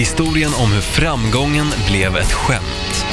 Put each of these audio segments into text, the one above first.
Historien om hur framgången blev ett skämt.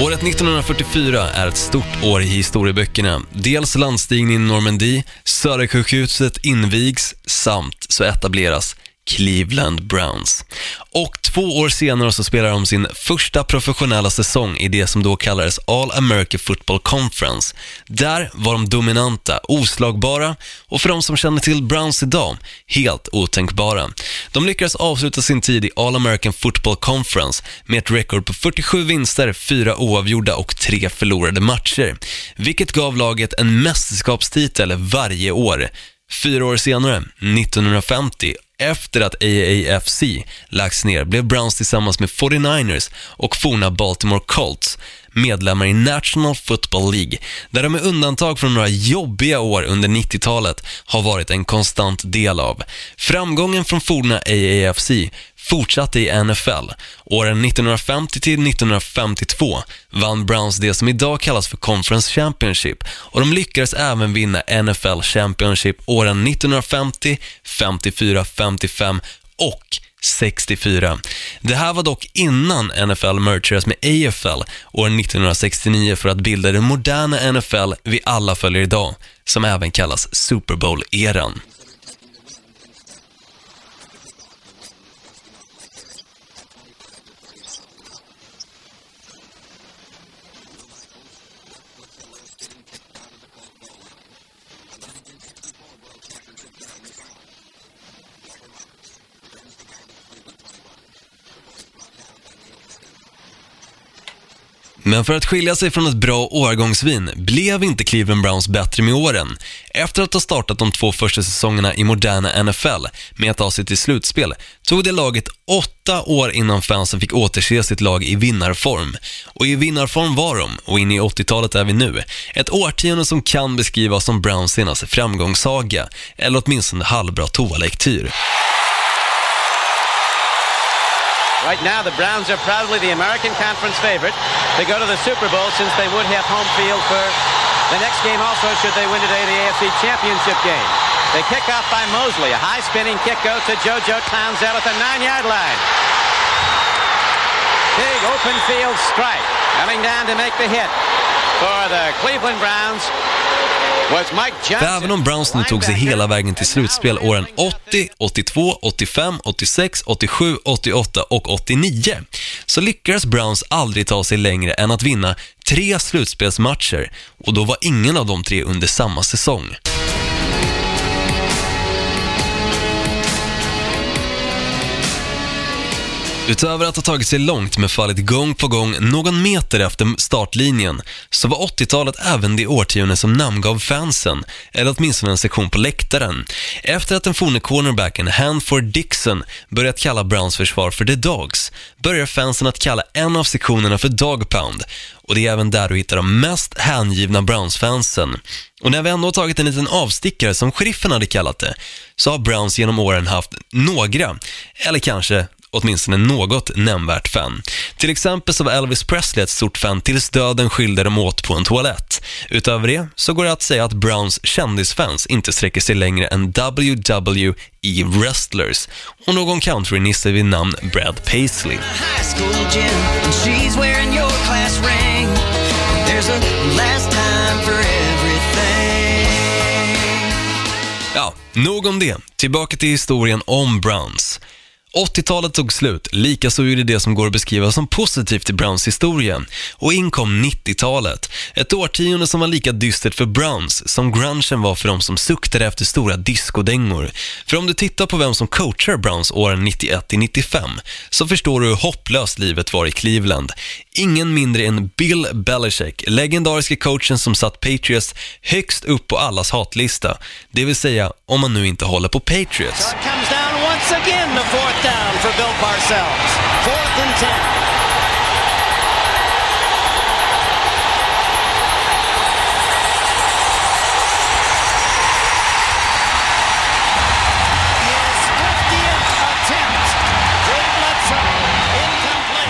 Året 1944 är ett stort år i historieböckerna. Dels landstigningen i Normandie, Södersjukhuset invigs samt så etableras Cleveland Browns. Och två år senare så spelar de sin första professionella säsong i det som då kallades All American Football Conference. Där var de dominanta, oslagbara och för de som känner till Browns idag, helt otänkbara. De lyckades avsluta sin tid i All American Football Conference med ett rekord på 47 vinster, 4 oavgjorda och 3 förlorade matcher, vilket gav laget en mästerskapstitel varje år. Fyra år senare, 1950, efter att AAFC lagts ner blev Browns tillsammans med 49ers och forna Baltimore Colts medlemmar i National Football League, där de med undantag från några jobbiga år under 90-talet har varit en konstant del av. Framgången från forna AAFC fortsatte i NFL. Åren 1950 till 1952 vann Browns det som idag kallas för Conference Championship och de lyckades även vinna NFL Championship åren 1950, 54, 55 och 64. Det här var dock innan NFL mergades med AFL år 1969 för att bilda den moderna NFL vi alla följer idag, som även kallas Super Bowl-eran. Men för att skilja sig från ett bra årgångsvin blev inte Cleveland Browns bättre med åren. Efter att ha startat de två första säsongerna i moderna NFL med att ta sig till slutspel tog det laget åtta år innan fansen fick återse sitt lag i vinnarform. Och i vinnarform var de, och in i 80-talet är vi nu. Ett årtionde som kan beskrivas som Browns senaste framgångssaga, eller åtminstone halvbra toalektyr. Right now, the Browns are proudly the American Conference favorite to go to the Super Bowl since they would have home field for the next game also should they win today, the AFC Championship game. They kick off by Mosley. A high spinning kick goes to JoJo Townsend at the nine-yard line. Big open field strike. Coming down to make the hit for the Cleveland Browns för även om Browns nu tog sig hela vägen till slutspel åren 80, 82, 85, 86, 87, 88 och 89 så lyckades Browns aldrig ta sig längre än att vinna tre slutspelsmatcher och då var ingen av de tre under samma säsong. Utöver att ha tagit sig långt med fallit gång på gång någon meter efter startlinjen så var 80-talet även det årtionde som namngav fansen, eller åtminstone en sektion på läktaren. Efter att den forne cornerbacken Hanford Dixon börjat kalla Browns försvar för The Dogs börjar fansen att kalla en av sektionerna för Dog Pound och det är även där du hittar de mest hängivna Browns-fansen. Och när vi ändå har tagit en liten avstickare som sheriffen hade kallat det, så har Browns genom åren haft några, eller kanske åtminstone något nämnvärt fan. Till exempel så var Elvis Presley ett stort fan tills döden skilde dem åt på en toalett. Utöver det så går det att säga att Browns kändisfans inte sträcker sig längre än WWE Wrestlers och någon countrynisse vid namn Brad Paisley. Ja, nog om det. Tillbaka till historien om Browns. 80-talet tog slut, likaså gjorde det som går att beskriva som positivt i Browns historia. Och in kom 90-talet, ett årtionde som var lika dystert för Browns som grungen var för de som suktade efter stora diskodängor. För om du tittar på vem som coachar Browns åren 91-95 så förstår du hur hopplöst livet var i Cleveland. Ingen mindre än Bill Belichick, legendariska coachen som satt Patriots högst upp på allas hatlista. Det vill säga, om man nu inte håller på Patriots again the fourth down for Bill Parcells. Fourth and ten.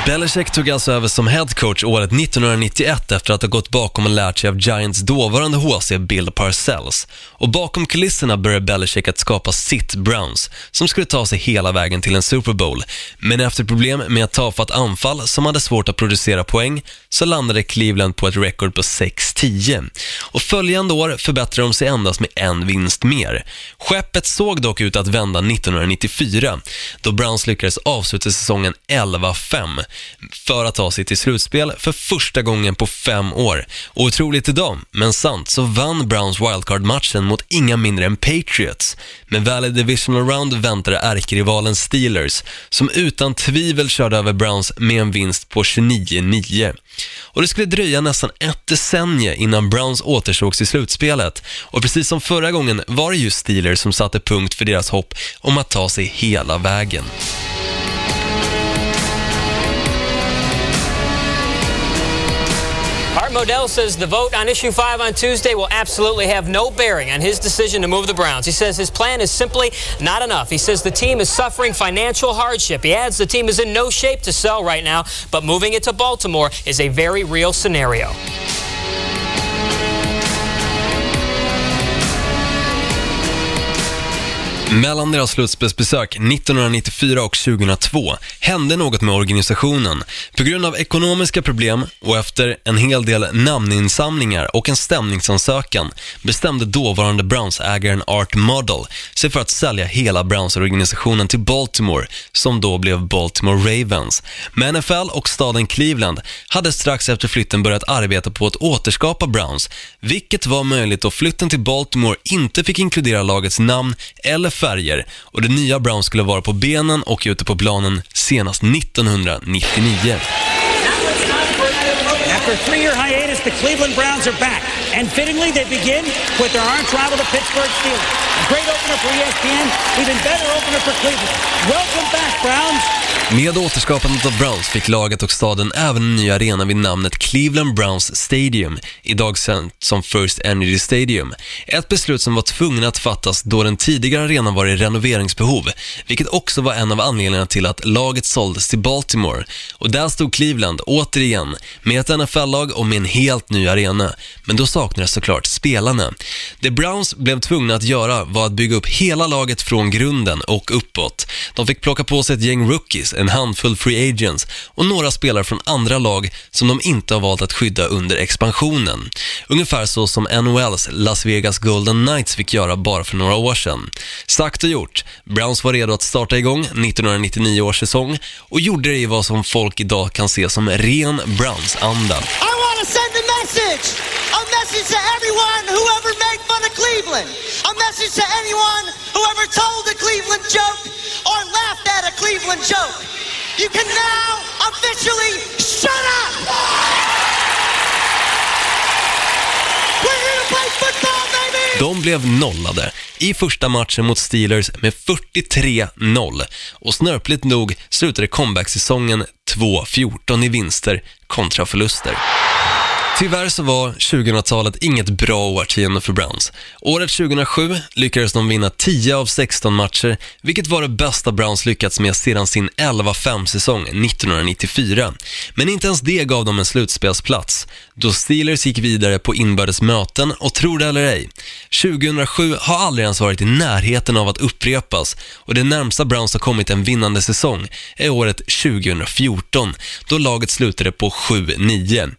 Belichick tog alltså över som headcoach året 1991 efter att ha gått bakom och lärt sig av Giants dåvarande HC Bill Parcells. Och bakom kulisserna började Belichick att skapa sitt Browns, som skulle ta sig hela vägen till en Super Bowl. Men efter problem med ett tafatt anfall som hade svårt att producera poäng, så landade Cleveland på ett rekord på 6-10. Och följande år förbättrade de sig endast med en vinst mer. Skeppet såg dock ut att vända 1994, då Browns lyckades avsluta säsongen 11-5 för att ta sig till slutspel för första gången på fem år. Och otroligt idag, men sant, så vann Browns wildcard-matchen mot inga mindre än Patriots. Men väl i divisional round väntade ärkerivalen Steelers, som utan tvivel körde över Browns med en vinst på 29-9. Och det skulle dröja nästan ett decennium innan Browns återsågs i slutspelet. Och precis som förra gången var det just Steelers som satte punkt för deras hopp om att ta sig hela vägen. Modell says the vote on issue 5 on Tuesday will absolutely have no bearing on his decision to move the Browns. He says his plan is simply not enough. He says the team is suffering financial hardship. He adds the team is in no shape to sell right now, but moving it to Baltimore is a very real scenario. Mellan deras slutspelsbesök 1994 och 2002 hände något med organisationen. På grund av ekonomiska problem och efter en hel del namninsamlingar och en stämningsansökan bestämde dåvarande Browns-ägaren Art Model sig för att sälja hela Browns-organisationen till Baltimore, som då blev Baltimore Ravens. Men NFL och staden Cleveland hade strax efter flytten börjat arbeta på att återskapa Browns, vilket var möjligt då flytten till Baltimore inte fick inkludera lagets namn eller färger och det nya Brown skulle vara på benen och ute på planen senast 1999. After a three-year hiatus, the Cleveland Browns are back. And fittingly, they begin with their arch rival, the Pittsburgh Steelers. A great opener for ESPN, even better opener for Cleveland. Welcome back, Browns! Med återskapandet av Browns fick laget och staden även en ny arena vid namnet Cleveland Browns Stadium, idag känt som First Energy Stadium. Ett beslut som var tvungen att fattas då den tidigare arenan var i renoveringsbehov, vilket också var en av anledningarna till att laget såldes till Baltimore. Och där stod Cleveland, återigen, med ett NFL-lag och med en helt ny arena. Men då saknades såklart spelarna. Det Browns blev tvungna att göra var att bygga upp hela laget från grunden och uppåt. De fick plocka på sig ett gäng rookies, en handfull free agents och några spelare från andra lag som de inte har valt att skydda under expansionen. Ungefär så som NHLs Las Vegas Golden Knights fick göra bara för några år sedan. Sagt och gjort, Browns var redo att starta igång 1999 års säsong och gjorde det i vad som folk idag kan se som ren Browns-anda. I wanna send a message. A message to everyone who ever made fun of Cleveland. A message to anyone who ever told a Cleveland joke or laughed at a Cleveland joke. You can now officially shut up. We're here to play football, baby. De blev nollade i första matchen mot Steelers med 43-0 och snörpligt nog slutade comeback-säsongen 2-14 i vinster kontra förluster. Tyvärr så var 2000-talet inget bra årtionde för Browns. Året 2007 lyckades de vinna 10 av 16 matcher, vilket var det bästa Browns lyckats med sedan sin 11-5-säsong 1994. Men inte ens det gav dem en slutspelsplats, då Steelers gick vidare på inbördes möten och tro det eller ej, 2007 har aldrig ens varit i närheten av att upprepas och det närmsta Browns har kommit en vinnande säsong är året 2014, då laget slutade på 7-9.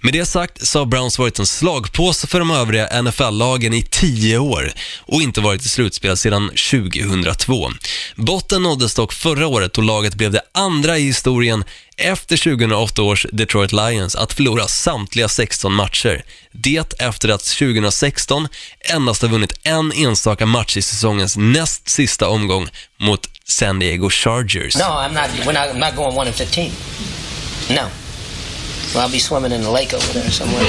Med det sagt så har Browns varit en slagpåse för de övriga NFL-lagen i 10 år och inte varit i slutspel sedan 2002. Botten nåddes dock förra året då laget blev det andra i historien efter 2008 års Detroit Lions att förlora samtliga 16 matcher. Det efter att 2016 endast har vunnit en enstaka match i säsongens näst sista omgång mot San Diego Chargers. No, I'm not. We're not. I'm not going one and fifteen. No. Well, I'll be swimming in the lake over there somewhere.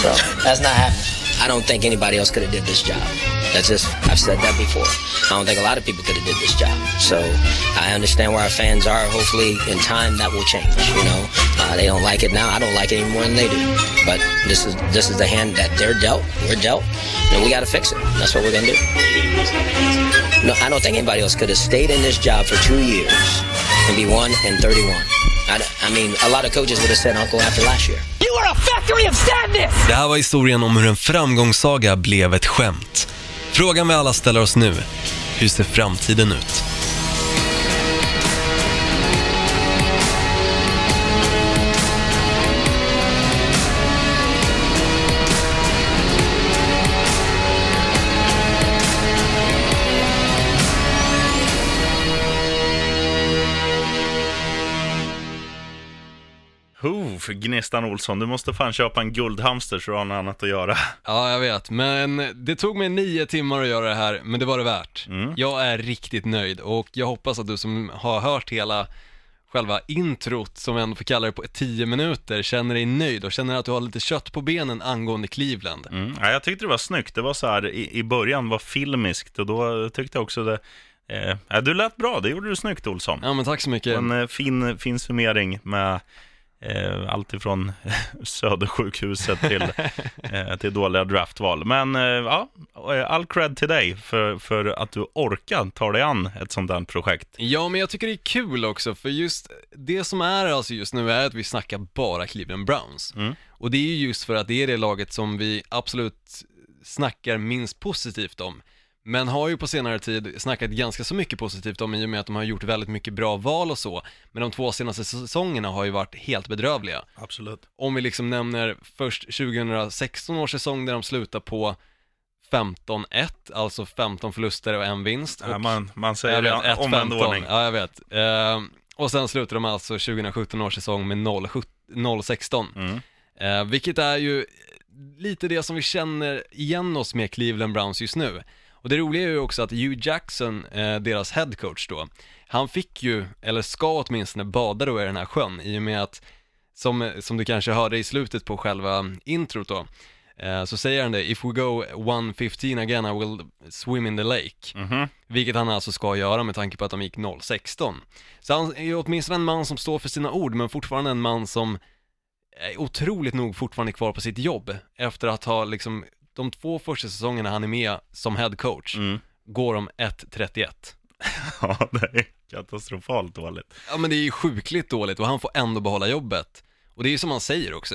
so that's not happening. I don't think anybody else could have did this job. That's just. I've said that before. I don't think a lot of people could have did this job. So I understand where our fans are. Hopefully, in time, that will change. You know, uh, they don't like it now. I don't like it any more than they do. But this is this is the hand that they're dealt. We're dealt, and we got to fix it. That's what we're gonna do. No, I don't think anybody else could have stayed in this job for two years and be one and thirty-one. I, I mean, a lot of coaches would have said Uncle after last year. You are a factory of sadness! Det här var historien om hur en framgångssaga blev ett skämt. Frågan vi alla ställer oss nu, hur ser framtiden ut? Hoof, Gnistan Olsson, du måste fan köpa en guldhamster så du har något annat att göra. Ja, jag vet, men det tog mig nio timmar att göra det här, men det var det värt. Jag är riktigt nöjd och jag hoppas att du som har hört hela själva introt, som vi ändå får kalla det på 10 minuter, känner dig nöjd och känner att du har lite kött på benen angående Cleveland. Mm. Ja, jag tyckte det var snyggt. Det var så här, i, i början var filmiskt och då tyckte jag också det... Eh, ja, du lät bra, det gjorde du snyggt Olsson. Ja, men tack så mycket. En eh, fin, fin summering med eh, allt ifrån Södersjukhuset till, eh, till dåliga draftval. Men eh, ja, all cred till dig för, för att du orkar ta dig an ett sånt här projekt. Ja, men jag tycker det är kul också, för just det som är alltså just nu är att vi snackar bara Cleveland Browns. Och det är ju just för att det är det laget som vi absolut snackar minst positivt om. Men har ju på senare tid snackat ganska så mycket positivt om i och med att de har gjort väldigt mycket bra val och så. Men de två senaste säsongerna har ju varit helt bedrövliga. Absolut. Om vi liksom nämner först 2016 års säsong där de slutar på 15-1, alltså 15 förluster och en vinst. Ja, Och- man, man säger det omvänd 1-15. ordning. Ja, jag vet. Eh, och sen slutar de alltså 2017 års säsong med 0-17 0-16. Mm. Eh, vilket är ju lite det som vi känner igen oss med Cleveland Browns just nu. Och det roliga är ju också att Hugh Jackson, eh, deras headcoach då, han fick ju, eller ska åtminstone bada då i den här sjön i och med att, som, som du kanske hörde i slutet på själva introt då, eh, så säger han det, if we go 1.15 again I will swim in the lake. Mhm. Vilket han alltså ska göra med tanke på att de gick 0-16. Så han är ju åtminstone en man som står för sina ord, men fortfarande en man som är otroligt nog fortfarande kvar på sitt jobb efter att ha liksom, de två första säsongerna han är med som head coach, Mm. går de 1-31. Ja, det är katastrofalt dåligt. Ja men det är ju sjukligt dåligt och han får ändå behålla jobbet. Och det är ju som han säger också,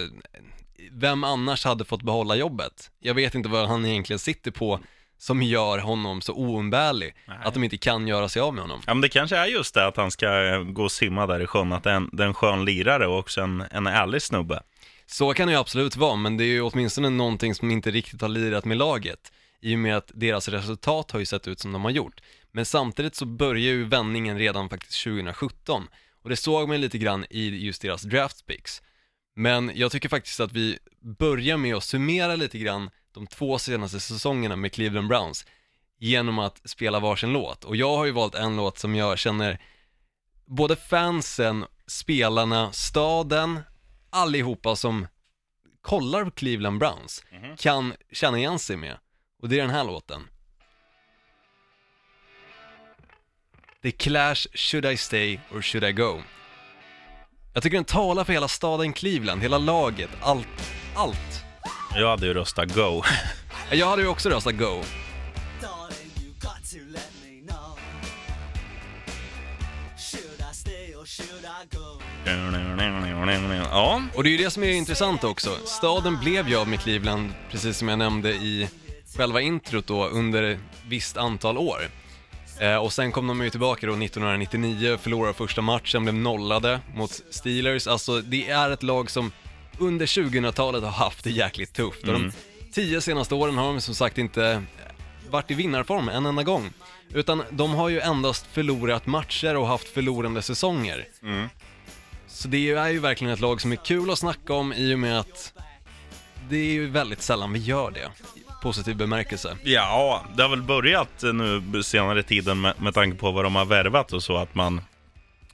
vem annars hade fått behålla jobbet? Jag vet inte vad han egentligen sitter på som gör honom så oumbärlig, att de inte kan göra sig av med honom. Ja, men det kanske är just det att han ska gå och simma där i sjön, att det är en, det är en skön lirare och också en, en ärlig snubbe. Så kan det ju absolut vara, men det är ju åtminstone någonting som inte riktigt har lirat med laget, i och med att deras resultat har ju sett ut som de har gjort. Men samtidigt så börjar ju vändningen redan faktiskt 2017, och det såg man lite grann i just deras draft picks. Men jag tycker faktiskt att vi börjar med att summera lite grann de två senaste säsongerna med Cleveland Browns genom att spela varsin låt. Och jag har ju valt en låt som jag känner både fansen, spelarna, staden, allihopa som kollar på Cleveland Browns kan känna igen sig med. Och det är den här låten. The Clash Should I Stay or Should I Go? Jag tycker den talar för hela staden Cleveland, hela laget, allt, allt. Jag hade ju röstat go. Jag hade ju också röstat Go. Darling, you got to let me know. Should I stay or should I go? Ja, Och det är ju det som är intressant också. Staden blev ju av med Cleveland, precis som jag nämnde i själva introt då, under ett visst antal år. Eh, och sen kom de ju tillbaka då 1999, förlorade första matchen, blev nollade mot Steelers. Alltså det är ett lag som under 2000-talet har haft det jäkligt tufft. Och de tio senaste åren har de som sagt inte varit i vinnarform en enda gång. Utan de har ju endast förlorat matcher och haft förlorande säsonger. Så det är ju verkligen ett lag som är kul att snacka om i och med att det är ju väldigt sällan vi gör det. I positiv bemärkelse. ja, det har väl börjat nu senare tiden med, med tanke på vad de har värvat och så, att man,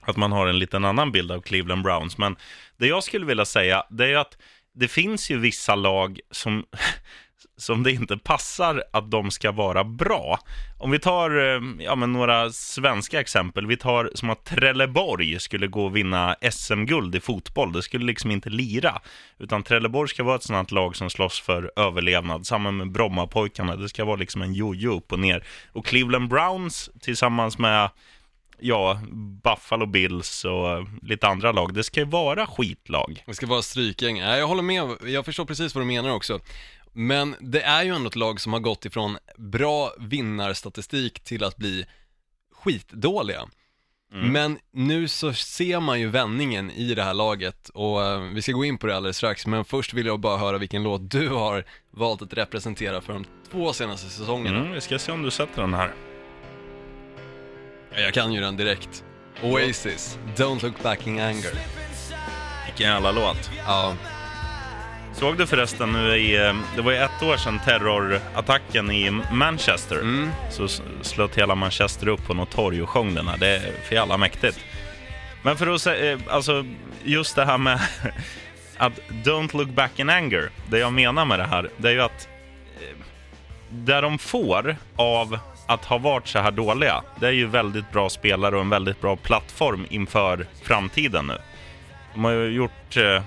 att man har en liten annan bild av Cleveland Browns. Men det jag skulle vilja säga, det är ju att det finns ju vissa lag som, som det inte passar att de ska vara bra. Om vi tar eh, ja, men några svenska exempel. Vi tar som att Trelleborg skulle gå och vinna SM-guld i fotboll. Det skulle liksom inte lira. Utan Trelleborg ska vara ett sådant lag som slåss för överlevnad. Samma med Brommapojkarna. Det ska vara liksom en jojo upp och ner. Och Cleveland Browns tillsammans med ja, Buffalo Bills och lite andra lag. Det ska ju vara skitlag. Det ska vara strykgäng. Jag håller med, jag förstår precis vad du menar också. Men det är ju ändå ett lag som har gått ifrån bra vinnarstatistik till att bli skitdåliga. Men nu så ser man ju vändningen i det här laget och eh, vi ska gå in på det alldeles strax, men först vill jag bara höra vilken låt du har valt att representera för de två senaste säsongerna. Mm, vi ska se om du sätter den här. Ja, Jag kan ju den direkt. Oasis, Don't look back in anger. Vilken jävla låt. Ja, Såg du förresten nu i, eh, det var ju ett år sedan terrorattacken i Manchester. Mm. Så slöt hela Manchester upp på något torg och sjöng den här. Det är för jävla mäktigt. Men för att säga, alltså just det här med att don't look back in anger. Det jag menar med det här, det är ju att eh, det de får av att ha varit så här dåliga, det är ju väldigt bra spelare och en väldigt bra plattform inför framtiden nu. De har ju gjort, eh,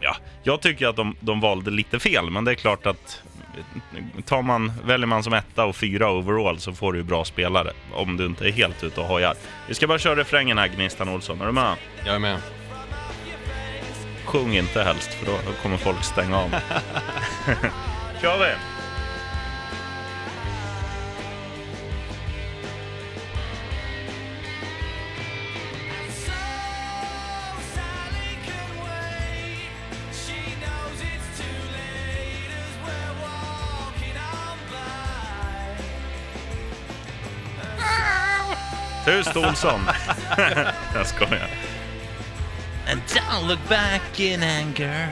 ja, jag tycker att de, de valde lite fel, men det är klart att eh, tar man, väljer man som etta och fyra overall så får du ju bra spelare, om du inte är helt ute och hojar. Vi ska bara köra refrängen här, Gnistan Olsson. Är du med? jag är med. Sjung inte helst, för då kommer folk stänga av. Kör vi! Tyst Olsson! jag skojar. And don't look back in anger.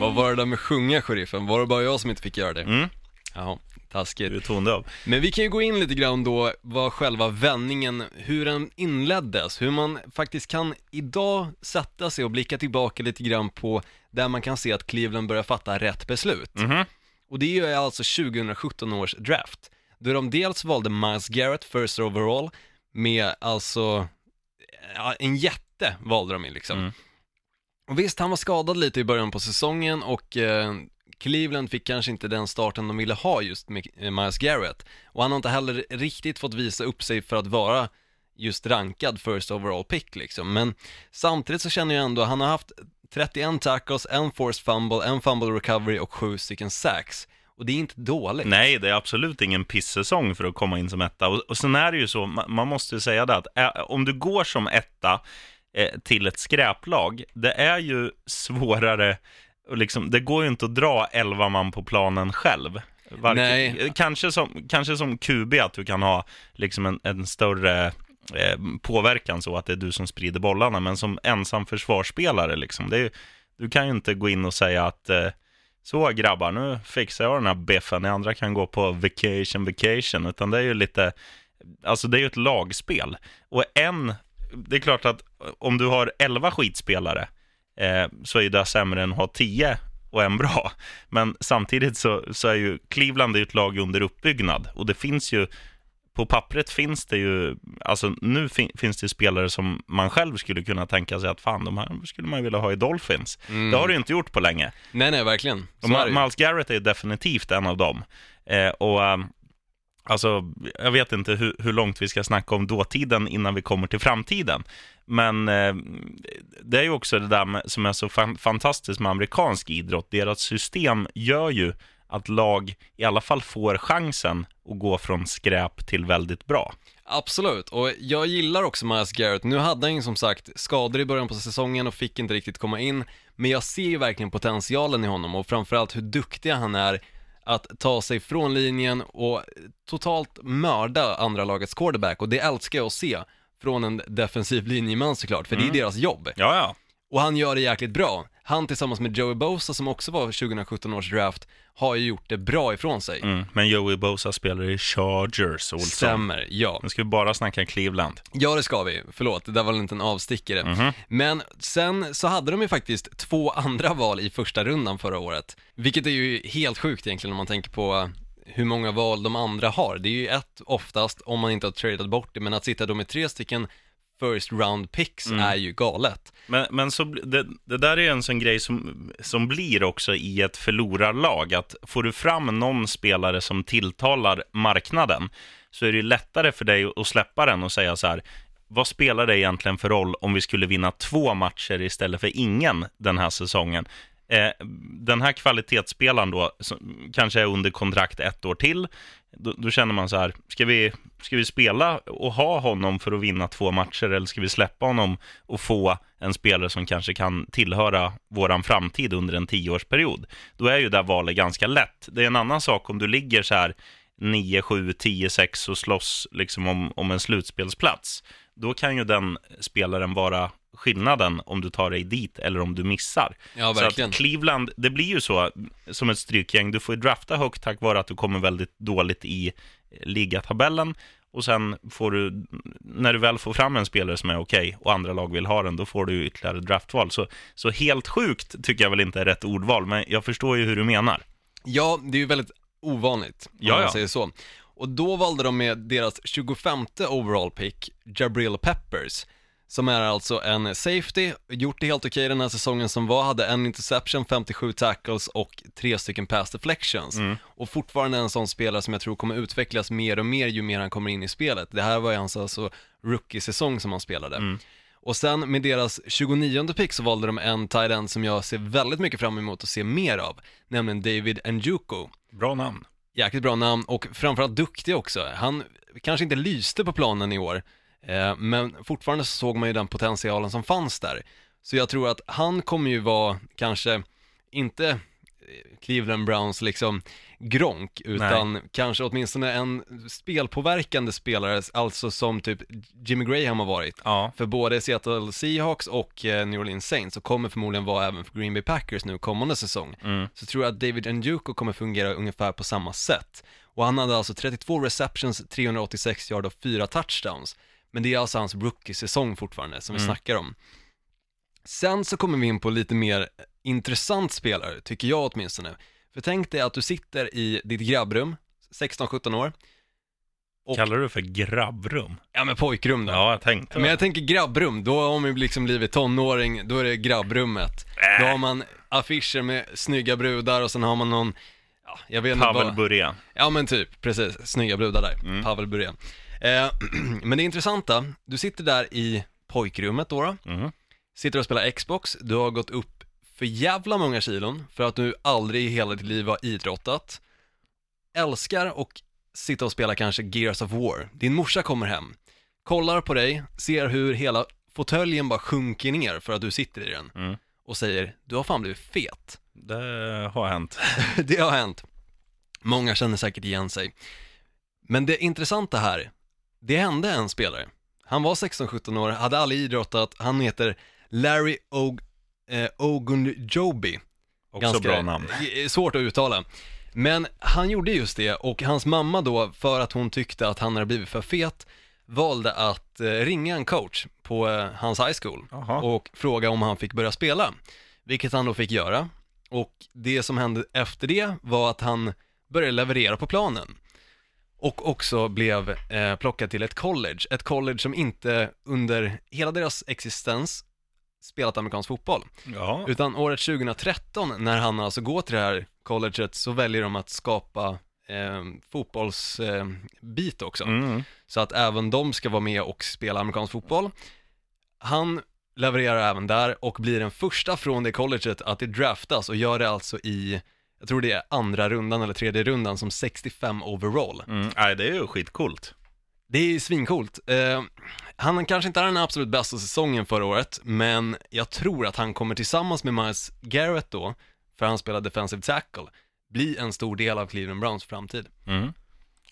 Vad var det där med sjunga, sheriffen? Var det bara jag som inte fick göra det? Mm. Jaha, taskigt. Du tonade av. Men vi kan ju gå in lite grann då vad själva vändningen, hur den inleddes, hur man faktiskt kan idag sätta sig och blicka tillbaka lite grann på där man kan se att Cleveland börjar fatta rätt beslut. Mhm. Och det är ju alltså 2017 års draft, då de dels valde Miles Garrett first overall med alltså, ja, en jätte valde de in liksom. Mm. Och visst, han var skadad lite i början på säsongen och eh, Cleveland fick kanske inte den starten de ville ha just med eh, Miles Garrett. Och han har inte heller riktigt fått visa upp sig för att vara just rankad first overall pick liksom. Men samtidigt så känner jag ändå, han har haft 31 tackles, en forced fumble, en fumble recovery och sju stycken sacks. Och det är inte dåligt. Nej, det är absolut ingen pissäsong för att komma in som etta. Och, och sen är det ju så, ma- man måste ju säga det att ä, om du går som etta eh, till ett skräplag, det är ju svårare, och liksom, det går ju inte att dra 11 man på planen själv. Varken- Nej. Kanske, som, kanske som QB, att du kan ha liksom en, en större eh, påverkan så att det är du som sprider bollarna, men som ensam försvarsspelare, liksom, det är, du kan ju inte gå in och säga att eh, så grabbar, nu fixar jag den här biffen, ni andra kan gå på vacation, vacation, utan det är ju lite, alltså det är ju ett lagspel. Och en, det är klart att om du har 11 skitspelare, eh, så är ju det sämre än att ha 10 och en bra. Men samtidigt så, så är ju Cleveland är ett lag under uppbyggnad och det finns ju på pappret finns det ju, alltså nu fin, finns det spelare som man själv skulle kunna tänka sig att fan, de här skulle man vilja ha i Dolphins. Det har du ju inte gjort på länge. Nej, nej, verkligen. Så Och Ma-. Miles Garrett är ju definitivt en av dem. Eh, och ehm, alltså, jag vet inte hur, hur långt vi ska snacka om dåtiden innan vi kommer till framtiden. Men eh, det är ju också det där med, som är så fan, fantastiskt med amerikansk idrott. Deras system gör ju att lag i alla fall får chansen att gå från skräp till väldigt bra. Absolut, och jag gillar också Miles Garrett. Nu hade han ju som sagt skador i början på säsongen och fick inte riktigt komma in, men jag ser ju verkligen potentialen i honom och framförallt hur duktig han är att ta sig från linjen och totalt mörda andra lagets quarterback och det älskar jag att se från en defensiv linjeman såklart, för det är deras jobb. Ja, ja. Och han gör det jäkligt bra. Han tillsammans med Joey Bosa som också var 2017 års draft har ju gjort det bra ifrån sig. Mm. Men Joey Bosa spelar i Chargers, Olsson. Stämmer, ja. Nu ska vi bara snacka Cleveland. Ja det ska vi, förlåt, det där var en avstickare. Mhm. Men sen så hade de ju faktiskt två andra val i första rundan förra året. Vilket är ju helt sjukt egentligen om man tänker på hur många val de andra har. Det är ju ett oftast om man inte har tradat bort det, men att sitta då med tre stycken first round picks Mm. är ju galet. Men, men så, det, det där är en sån grej som, som blir också i ett förlorarlag, att får du fram någon spelare som tilltalar marknaden, så är det ju lättare för dig att släppa den och säga så här, vad spelar det egentligen för roll om vi skulle vinna två matcher istället för ingen den här säsongen? Eh, den här kvalitetsspelaren då, som kanske är under kontrakt ett år till, då, då känner man så här, ska vi, ska vi spela och ha honom för att vinna två matcher eller ska vi släppa honom och få en spelare som kanske kan tillhöra våran framtid under en tioårsperiod? Då är ju det här valet ganska lätt. Det är en annan sak om du ligger så här 9, 7, 10, 6 och slåss liksom om, om en slutspelsplats. Då kan ju den spelaren vara skillnaden om du tar dig dit eller om du missar. Ja, så verkligen. att Cleveland, det blir ju så som ett strykgäng. Du får ju drafta högt tack vare att du kommer väldigt dåligt i ligatabellen. Och sen får du, när du väl får fram en spelare som är okej och andra lag vill ha den, då får du ytterligare draftval. Så, så helt sjukt tycker jag väl inte är rätt ordval, men jag förstår ju hur du menar. Ja, det är ju väldigt ovanligt, om Ja, man säger så. Och då valde de med deras 25 overall pick, Jabril Peppers, som är alltså en safety, gjort det helt okej den här säsongen som var, hade en interception, 57 tackles och tre stycken pass deflections. Och fortfarande en sån spelare som jag tror kommer utvecklas mer och mer ju mer han kommer in i spelet. Det här var ju hans alltså rookie-säsong som han spelade. Och sen med deras 29 pick så valde de en tight end som jag ser väldigt mycket fram emot att se mer av, nämligen David Njoku. Bra namn. Jäkligt bra namn och framförallt duktig också. Han kanske inte lyste på planen i år, eh, men fortfarande så såg man ju den potentialen som fanns där. Så jag tror att han kommer ju vara kanske inte Cleveland Browns liksom Gronk, utan kanske åtminstone en spelpåverkande spelare, alltså som typ Jimmy Graham har varit. Ja. För både Seattle Seahawks och eh, New Orleans Saints, och kommer förmodligen vara även för Green Bay Packers nu kommande säsong. Så tror jag att David Njoku kommer fungera ungefär på samma sätt. Och han hade alltså 32 receptions, 386 yard och 4 touchdowns. Men det är alltså hans rookie-säsong fortfarande, som vi snackar om. Sen så kommer vi in på lite mer intressant spelare, tycker jag åtminstone. För tänk dig att du sitter i ditt grabbrum, 16-17 år. Och- Kallar du det för grabbrum? Ja men pojkrum då. Ja, jag tänkte Men jag tänker grabbrum, då har man ju liksom blivit tonåring, då är det grabbrummet. Då har man affischer med snygga brudar och sen har man någon, ja, jag vet inte Pavel vad- Bure. Ja men typ, precis, snygga brudar där, Pavel Bure. Eh, men det intressanta, du sitter där i pojkrummet då, då Mm. sitter och spelar Xbox, du har gått upp för jävla många kilon för att du aldrig i hela ditt liv har idrottat, älskar och sitta och spela kanske Gears of War. Din morsa kommer hem, kollar på dig, ser hur hela fåtöljen bara sjunker ner för att du sitter i den Mm. och säger, du har fan blivit fet. Det har hänt. det har hänt. Många känner säkert igen sig. Men det intressanta här, det hände en spelare. Han var 16-17 år, hade aldrig idrottat, han heter Larry Og- eh, Ogunjobi. Också bra namn. eh, Svårt att uttala. Men han gjorde just det och hans mamma då, för att hon tyckte att han hade blivit för fet, valde att eh, ringa en coach på eh, hans high school Jaha. och fråga om han fick börja spela. Vilket han då fick göra. Och det som hände efter det var att han började leverera på planen. Och också blev eh, plockad till ett college. Ett college som inte under hela deras existens spelat amerikansk fotboll. Ja. Utan året 2013 när han alltså går till det här colleget så väljer de att skapa eh, fotbollsbit eh, också. Mm. Så att även de ska vara med och spela amerikansk fotboll. Han levererar även där och blir den första från det colleget att det draftas och gör det alltså i, jag tror det är andra rundan eller tredje rundan som 65 overall. Mm. Nej, det är ju skitcoolt. Det är svincoolt. Eh, han kanske inte hade den absolut bästa säsongen förra året, men jag tror att han kommer tillsammans med Miles Garrett då, för han spelar defensive tackle, bli en stor del av Cleveland Browns framtid. Mm.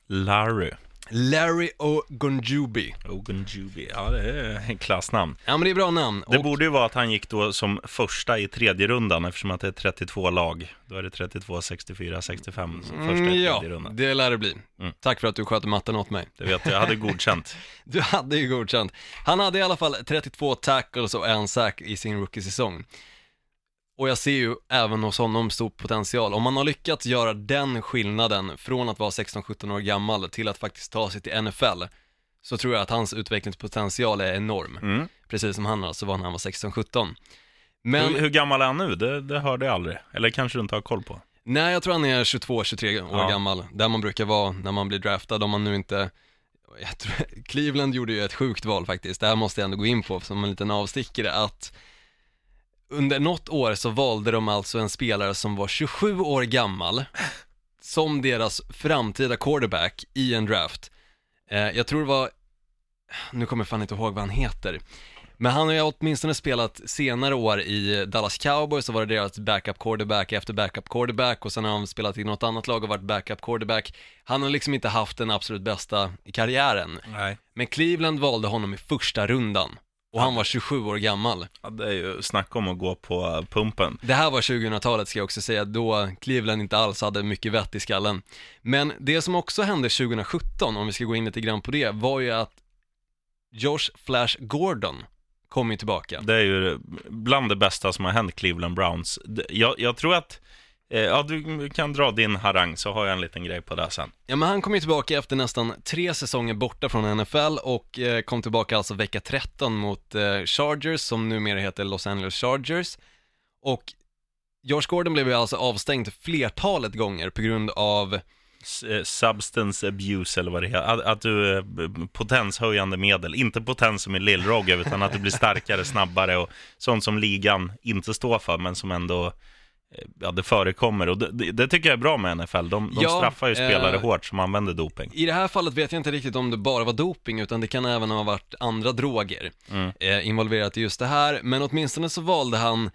Larry. Larry Ogunjubi. Ogunjubi. Ja, det är ett klassnamn. Ja men det är bra namn. Det Och- borde ju vara att han gick då som första i tredje rundan eftersom att det är 32 lag. Då är det 32, 64, 65 som första Mm, i ja, tredje rundan. det lär det bli. Mm. Tack för att du sköter matten åt mig. Det vet jag, jag hade godkänt. Du hade ju godkänt. Han hade i alla fall 32 tackles och en sack i sin rookie-säsong. Och jag ser ju även hos honom stor potential. Om man har lyckats göra den skillnaden från att vara 16-17 år gammal till att faktiskt ta sig till NFL, så tror jag att hans utvecklingspotential är enorm. Mm. Precis som han alltså var när han var 16-17. Men, Hur, hur gammal är han nu? Det, det hörde jag aldrig. Eller kanske du inte har koll på? nej jag tror han är 22-23 år Ja. gammal, där man brukar vara när man blir draftad, om man nu inte jag tror, Cleveland gjorde ju ett sjukt val faktiskt, det här måste jag ändå gå in på som en liten avstickare, att under något år så valde de alltså en spelare som var 27 år gammal som deras framtida quarterback i en draft. Eh, jag tror det var, nu kommer jag fan inte ihåg vad han heter, men han har ju åtminstone spelat senare år i Dallas Cowboys, så var det deras backup quarterback efter backup quarterback och sen har han spelat i något annat lag och varit backup quarterback. Han har liksom inte haft den absolut bästa i karriären. Nej. Men Cleveland valde honom i första rundan och han var 27 år gammal. Ja, det är ju snack om att gå på pumpen. Det här var 2000-talet ska jag också säga, då Cleveland inte alls hade mycket vett i skallen. Men det som också hände 2017, om vi ska gå in lite grann på det, var ju att Josh Flash Gordon kom ju tillbaka. Det är ju bland det bästa som har hänt Cleveland Browns. Jag, jag tror att, ja du kan dra din harang så har jag en liten grej på det sen. Ja men han kom ju tillbaka efter nästan tre säsonger borta från NFL och eh, kom tillbaka alltså vecka 13 mot eh, Chargers som numera heter Los Angeles Chargers och Josh Gordon blev ju alltså avstängd flertalet gånger på grund av eh, Substance abuse eller vad det heter. Att, att du, eh, potenshöjande medel, inte potens som i lillrogge utan att du blir starkare, snabbare och sånt som ligan inte står för men som ändå eh, Ja, det förekommer och det, det, tycker jag är bra med NFL. De, de Ja, straffar ju spelare eh, hårt som använder doping. I det här fallet vet jag inte riktigt om det bara var doping utan det kan även ha varit andra droger Mm. eh, involverat i just det här, men åtminstone så valde han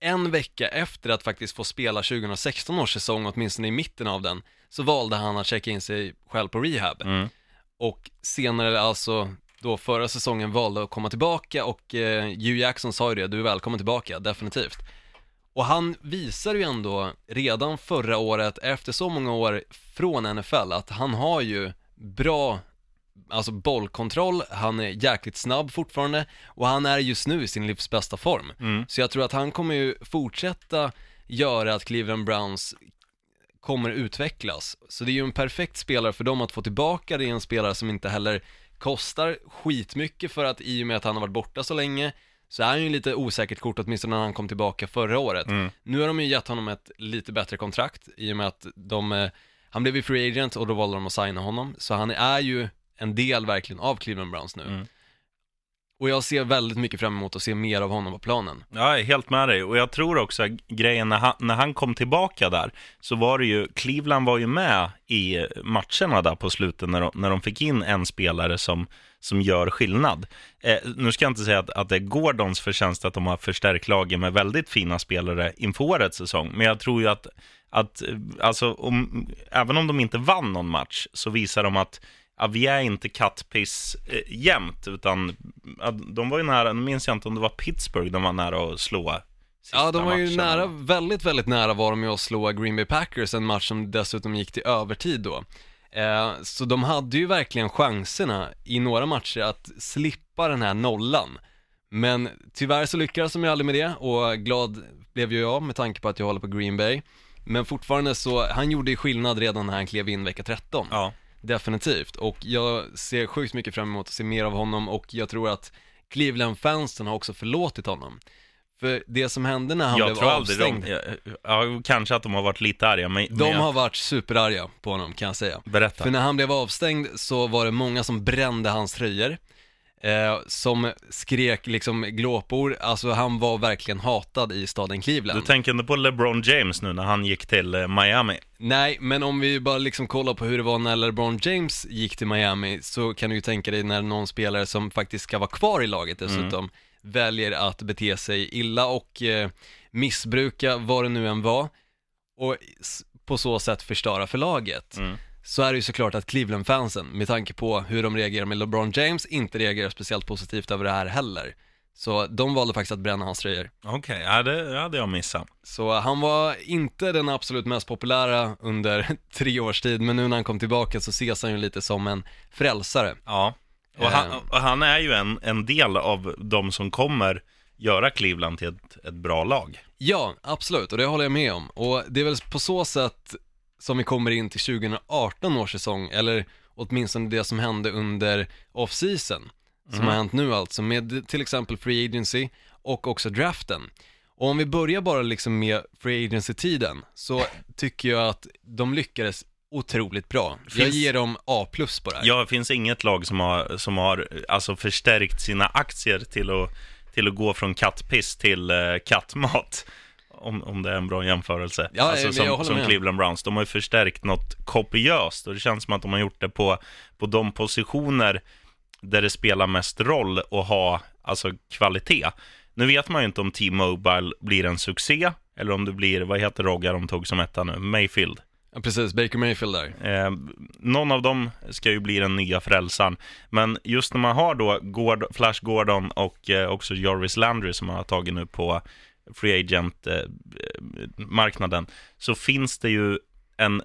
en vecka efter att faktiskt få spela 2016 års säsong, åtminstone i mitten av den, så valde han att checka in sig själv på rehab. Mm. Och senare alltså, då förra säsongen valde att komma tillbaka och eh, Hugh Jackson sa ju det, du är välkommen tillbaka, definitivt. Och han visar ju ändå redan förra året, efter så många år från NFL, att han har ju bra alltså bollkontroll, han är jäkligt snabb fortfarande och han är just nu i sin livs bästa form. Mm. Så jag tror att han kommer ju fortsätta göra att Cleveland Browns kommer utvecklas. Så det är ju en perfekt spelare för dem att få tillbaka, det är en spelare som inte heller kostar skitmycket för att i och med att han har varit borta så länge så är han ju lite osäkert kort åtminstone när han kom tillbaka förra året. Mm. Nu har de ju gett honom ett lite bättre kontrakt i och med att de, eh, han blev ju free agent och då valde de att signa honom. Så han är ju en del verkligen av Cleveland Browns nu. Mm. Och jag ser väldigt mycket fram emot att se mer av honom på planen. Ja, jag är helt med dig. Och jag tror också att grejen när han, när han kom tillbaka där, så var det ju, Cleveland var ju med i matcherna där på slutet när de, när de fick in en spelare som, som gör skillnad. Eh, nu ska jag inte säga att, att det är Gordons förtjänst att de har förstärkt laget med väldigt fina spelare inför årets säsong, men jag tror ju att, att eh, alltså, om, även om de inte vann någon match, så visar de att Ja, vi är inte kattpiss eh, jämt, utan ja, de var ju nära, nu minns jag inte om det var Pittsburgh de var nära att slå Ja, de var ju matchen. nära, väldigt, väldigt nära var de ju att slå Green Bay Packers, en match som dessutom gick till övertid då. Eh, så de hade ju verkligen chanserna i några matcher att slippa den här nollan. Men tyvärr så lyckades de ju aldrig med det och glad blev ju jag med tanke på att jag håller på Green Bay. Men fortfarande så, han gjorde ju skillnad redan när han klev in vecka 13. Ja, Definitivt, och jag ser sjukt mycket fram emot att se mer av honom och jag tror att Cleveland-fansen har också förlåtit honom. För det som hände när han jag blev tror avstängd, de, ja, ja, kanske att de har varit lite arga, men, men de jag, har varit superarga på honom kan jag säga. berätta. För när han blev avstängd så var det många som brände hans tröjor, eh, som skrek liksom glåpord, alltså han var verkligen hatad i staden Du Cleveland. tänker inte på LeBron James nu när han gick till eh, Miami? Nej, men om vi bara liksom kollar på hur det var när LeBron James gick till Miami så kan du ju tänka dig när någon spelare som faktiskt ska vara kvar i laget dessutom väljer att bete sig illa och eh, missbruka vad det nu än var och på så sätt förstöra för laget. Mm. Så är det ju såklart att Cleveland-fansen, med tanke på hur de reagerar med LeBron James, inte reagerar speciellt positivt över det här heller. Så de valde faktiskt att bränna hans tröjor. Okej, ja, det hade jag missat. Så han var inte den absolut mest populära under tre års tid, men nu när han kom tillbaka så ses han ju lite som en frälsare. Ja, och han, Eh. och han är ju en, en del av de som kommer göra Cleveland till ett, ett bra lag. Ja, absolut, och det håller jag med om. Och det är väl på så sätt som vi kommer in till 2018 års säsong, eller åtminstone det som hände under off-season, som har hänt nu alltså, med till exempel Free Agency och också draften. Och om vi börjar bara liksom med Free Agency-tiden, så tycker jag att de lyckades otroligt bra. Jag Finns- ger dem A plus på det här. Ja, det finns inget lag som har, som har alltså förstärkt sina aktier till att, till att gå från kattpiss till eh, kattmat. Om, om det är en bra jämförelse. Ja, alltså, som som. Cleveland Browns. De har ju förstärkt något kopiöst och det känns som att de har gjort det på, på de positioner där det spelar mest roll att ha alltså, kvalitet. Nu vet man ju inte om T-Mobile blir en succé eller om det blir, vad heter Rogga de tog som etta nu? Mayfield. Ja, precis, Baker Mayfield där. Eh, någon av dem ska ju bli den nya frälsaren. Men just när man har då Gord, Flash Gordon och eh, också Jarvis Landry som man har tagit nu på Free Agent-marknaden eh, så finns det ju en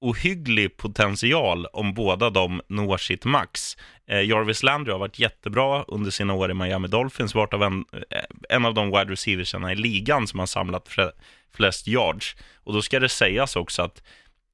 ohygglig potential om båda de når sitt max. Eh, Jarvis Landry har varit jättebra under sina år i Miami Dolphins, varit av en, eh, en av de wide receiversarna i ligan som har samlat flest yards. Och då ska det sägas också att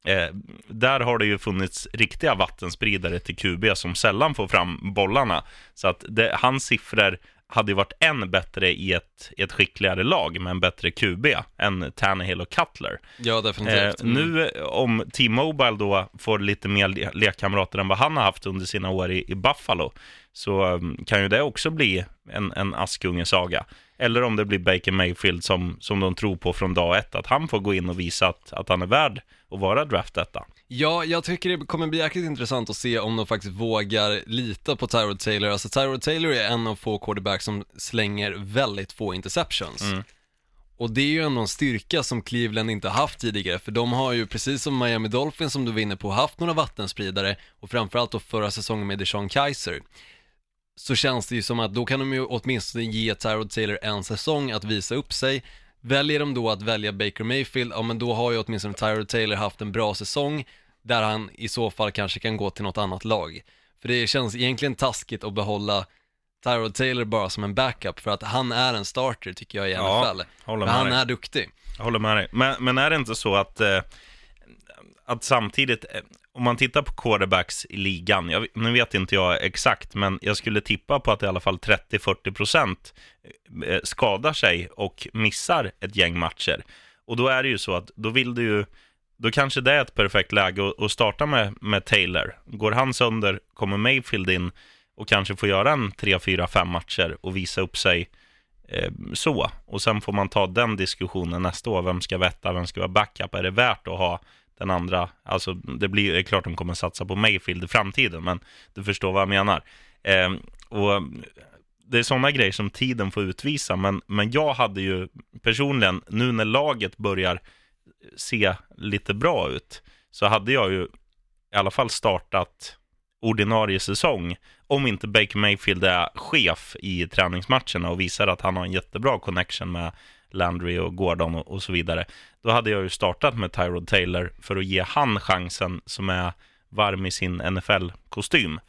Eh, där har det ju funnits riktiga vattenspridare till QB som sällan får fram bollarna. Så att det, hans siffror hade ju varit än bättre i ett, i ett skickligare lag med en bättre QB än Tannehill och Cutler. Ja, Eh, definitivt. Mm. nu eh, om T-Mobile då får lite mer le- lekkamrater än vad han har haft under sina år i, i Buffalo så um, kan ju det också bli en, en Askungesaga. Eller om det blir Baker Mayfield som, som de tror på från dag ett, att han får gå in och visa att, att han är värd att vara draftetta. Ja, jag tycker det kommer bli jäkligt intressant att se om de faktiskt vågar lita på Tyrod Taylor. Alltså Tyrod Taylor är en av få quarterbacks som slänger väldigt få interceptions. Och det är ju ändå en styrka som Cleveland inte haft tidigare, för de har ju precis som Miami Dolphins som du var inne på, haft några vattenspridare och framförallt då förra säsongen med Deshaun Kaiser. Så känns det ju som att då kan de ju åtminstone ge Tyrod Taylor en säsong att visa upp sig. Väljer de då att välja Baker Mayfield, ja men då har ju åtminstone Tyrod Taylor haft en bra säsong där han i så fall kanske kan gå till något annat lag. För det känns egentligen taskigt att behålla Tyrod Taylor bara som en backup för att han är en starter tycker jag i Ja, NFL. för med han dig. är duktig. Jag håller med dig. Men, men är det inte så att, eh, att samtidigt, eh, om man tittar på quarterbacks i ligan, jag, nu vet inte jag exakt, men jag skulle tippa på att i alla fall 30-40% eh, eh, skadar sig och missar ett gäng matcher. Och då är det ju så att då vill du ju, då kanske det är ett perfekt läge att, att starta med, med Taylor. Går han sönder kommer Mayfield in och kanske får göra en 3, 4, 5 matcher och visa upp sig eh, så. Och sen får man ta den diskussionen nästa år. Vem ska vetta, vem ska vara backup? Är det värt att ha den andra? Alltså, det blir det är klart de kommer satsa på Mayfield i framtiden, men du förstår vad jag menar. Eh, och det är sådana grejer som tiden får utvisa, men, men jag hade ju personligen, nu när laget börjar se lite bra ut, så hade jag ju i alla fall startat ordinarie säsong om inte Baker Mayfield är chef i träningsmatcherna och visar att han har en jättebra connection med Landry och Gordon och, och så vidare. Då hade jag ju startat med Tyrod Taylor för att ge han chansen som är varm i sin NFL-kostym.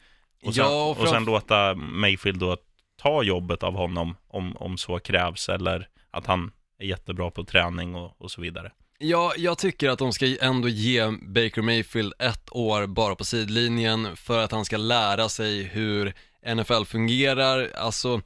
Och sen, Ja, och och sen låta Mayfield då ta jobbet av honom om, om så krävs eller att han är jättebra på träning och, och så vidare. Ja, jag tycker att de ska ändå ge Baker Mayfield ett år bara på sidlinjen för att han ska lära sig hur NFL fungerar, alltså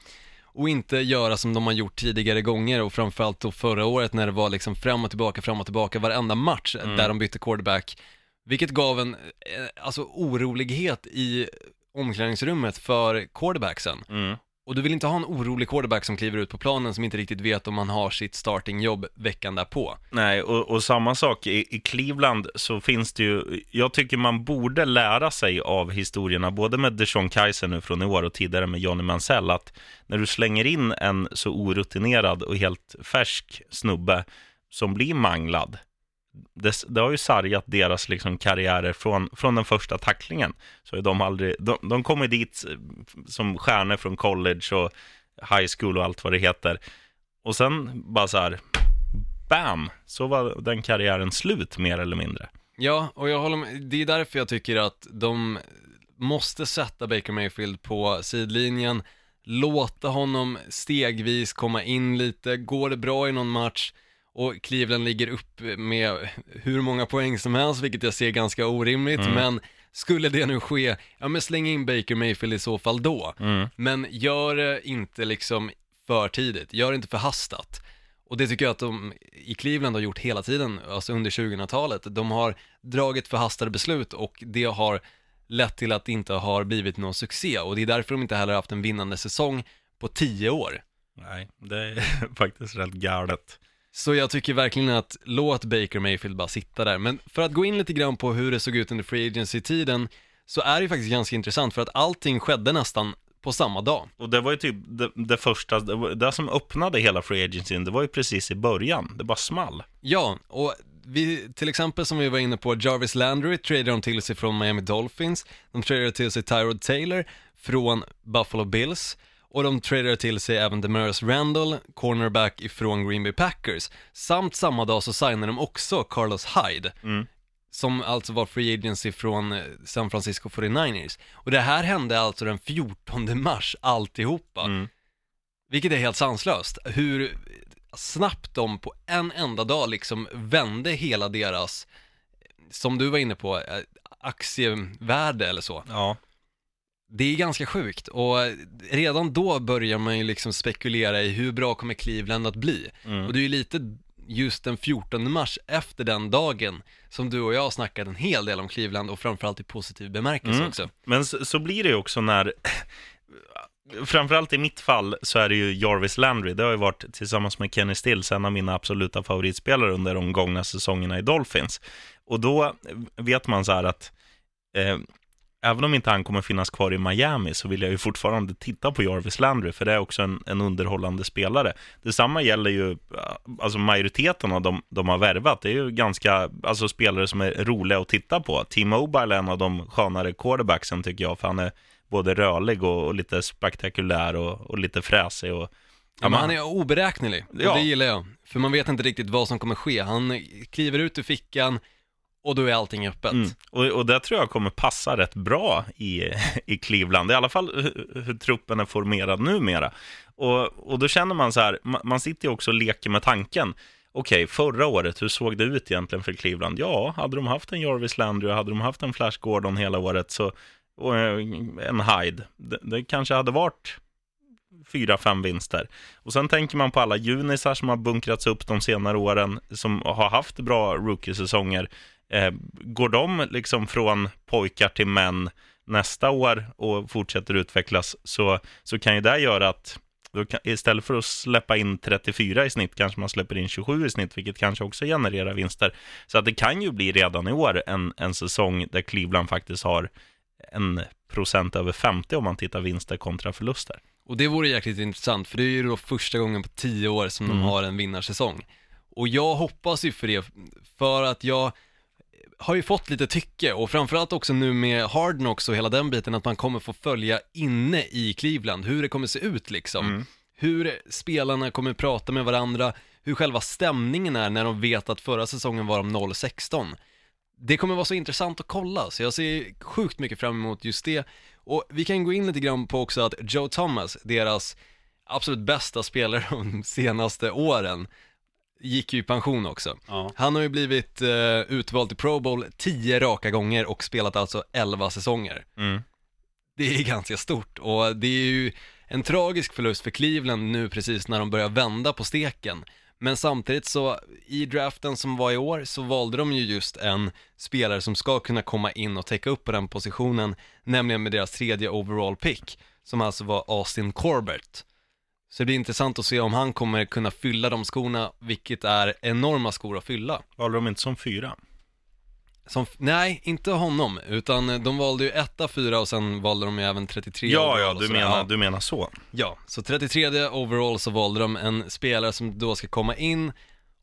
och inte göra som de har gjort tidigare gånger och framförallt då förra året när det var liksom fram och tillbaka, fram och tillbaka varenda match där de bytte quarterback, vilket gav en, eh, alltså orolighet i omklädningsrummet för quarterbacksen. Mm. Och du vill inte ha en orolig quarterback som kliver ut på planen som inte riktigt vet om han har sitt startingjobb veckan därpå. Nej, och, och samma sak i, i Cleveland så finns det ju, jag tycker man borde lära sig av historierna, både med Deshaun Kaiser nu från i år och tidigare med Johnny Mansell, att när du slänger in en så orutinerad och helt färsk snubbe som blir manglad, det, det har ju sargat deras liksom karriärer från, från den första tacklingen. Så de aldrig, de, de kommer dit eh, som stjärnor från college och high school och allt vad det heter. Och sen bara så här, bam, så var den karriären slut mer eller mindre. Ja, och jag håller med. Det är därför jag tycker att de måste sätta Baker Mayfield på sidlinjen, låta honom stegvis komma in lite, går det bra i någon match och Cleveland ligger upp med hur många poäng som helst, vilket jag ser ganska orimligt, men skulle det nu ske, ja men släng in Baker Mayfield i så fall då. Men gör det inte liksom för tidigt, gör det inte för hastat. Och det tycker jag att de i Cleveland har gjort hela tiden, alltså under 2000-talet. De har dragit förhastade beslut och det har lett till att det inte har blivit någon succé och det är därför de inte heller haft en vinnande säsong på tio år. Nej, det är faktiskt rätt galet. Så jag tycker verkligen att låt Baker Mayfield bara sitta där. Men för att gå in lite grann på hur det såg ut under Free Agency-tiden så är det faktiskt ganska intressant för att allting skedde nästan på samma dag. Och det var ju typ det, det första, det, det som öppnade hela Free Agency, det var ju precis i början. Det bara small. Ja, och vi, till exempel som vi var inne på, Jarvis Landry tradade de till sig från Miami Dolphins, de tradade till sig Tyrod Taylor från Buffalo Bills och de tradade till sig även Demaris Randall, cornerback ifrån Green Bay Packers. Samt samma dag så signade de också Carlos Hyde, Mm. som alltså var free agency från eh, San Francisco 49ers. Och det här hände alltså den 14 mars alltihopa. Mm. Vilket är helt sanslöst. Hur snabbt de på en enda dag liksom vände hela deras, som du var inne på, eh, aktievärde eller så. Ja. Det är ganska sjukt och redan då börjar man ju liksom spekulera i hur bra kommer Cleveland att bli. Mm. Och det är ju lite just den 14 mars efter den dagen som du och jag snackade en hel del om Cleveland och framförallt i positiv bemärkelse Mm. också. Men så, så blir det ju också när, framförallt i mitt fall så är det ju Jarvis Landry. Det har ju varit tillsammans med Kenny Stills en av mina absoluta favoritspelare under de gångna säsongerna i Dolphins. Och då vet man så här att eh, även om inte han kommer finnas kvar i Miami så vill jag ju fortfarande titta på Jarvis Landry, för det är också en, en underhållande spelare. Detsamma gäller ju, alltså majoriteten av de, de har värvat, det är ju ganska, alltså spelare som är roliga att titta på. T-Mobile är en av de skönare quarterbacksen tycker jag, för han är både rörlig och, och lite spektakulär och, och lite fräsig och Ja, men han är oberäknelig och Ja. det gillar jag. För man vet inte riktigt vad som kommer ske. Han kliver ut ur fickan och då är allting öppet. Mm. Och, och det tror jag kommer passa rätt bra i, i Cleveland, i alla fall hur, hur truppen är formerad numera. Och, och då känner man så här, man, man sitter ju också och leker med tanken. Okej, förra året, hur såg det ut egentligen för Cleveland? Ja, hade de haft en Jarvis Landry och hade de haft en Flash Gordon hela året så, och eh, en Hyde, det, det kanske hade varit fyra, fem vinster. Och sen tänker man på alla junisar som har bunkrats upp de senare åren, som har haft bra rookie-säsonger. Eh, går de liksom från pojkar till män nästa år och fortsätter utvecklas så, så kan ju det göra att kan, istället för att släppa in 34 i snitt kanske man släpper in 27 i snitt, vilket kanske också genererar vinster. Så att det kan ju bli redan i år en, en säsong där Cleveland faktiskt har en procent över 50 om man tittar vinster kontra förluster. Och det vore jäkligt intressant, för det är ju då första gången på tio år som de Mm. har en vinnarsäsong. Och jag hoppas ju för det, för att jag har ju fått lite tycke och framförallt också nu med Hard Knocks och hela den biten att man kommer få följa inne i Cleveland, hur det kommer se ut liksom. Mm. Hur spelarna kommer prata med varandra, hur själva stämningen är när de vet att förra säsongen var de 0-16. Det kommer vara så intressant att kolla, så jag ser sjukt mycket fram emot just det. Och vi kan gå in lite grann på också att Joe Thomas, deras absolut bästa spelare de senaste åren, gick ju i pension också. Ja. Han har ju blivit eh, utvald till Pro Bowl 10 raka gånger och spelat alltså 11 säsonger. Mm. Det är ganska stort och det är ju en tragisk förlust för Cleveland nu precis när de börjar vända på steken. Men samtidigt så, i draften som var i år så valde de ju just en spelare som ska kunna komma in och täcka upp på den positionen, nämligen med deras tredje overall pick, som alltså var Austin Corbett. Så det blir intressant att se om han kommer kunna fylla de skorna, vilket är enorma skor att fylla. Valde de inte som fyra? Som, nej, inte honom, utan de valde ju etta, fyra och sen valde de ju även 33 Ja, ja, du menar, du menar så. Ja, så 33 overall så valde de en spelare som då ska komma in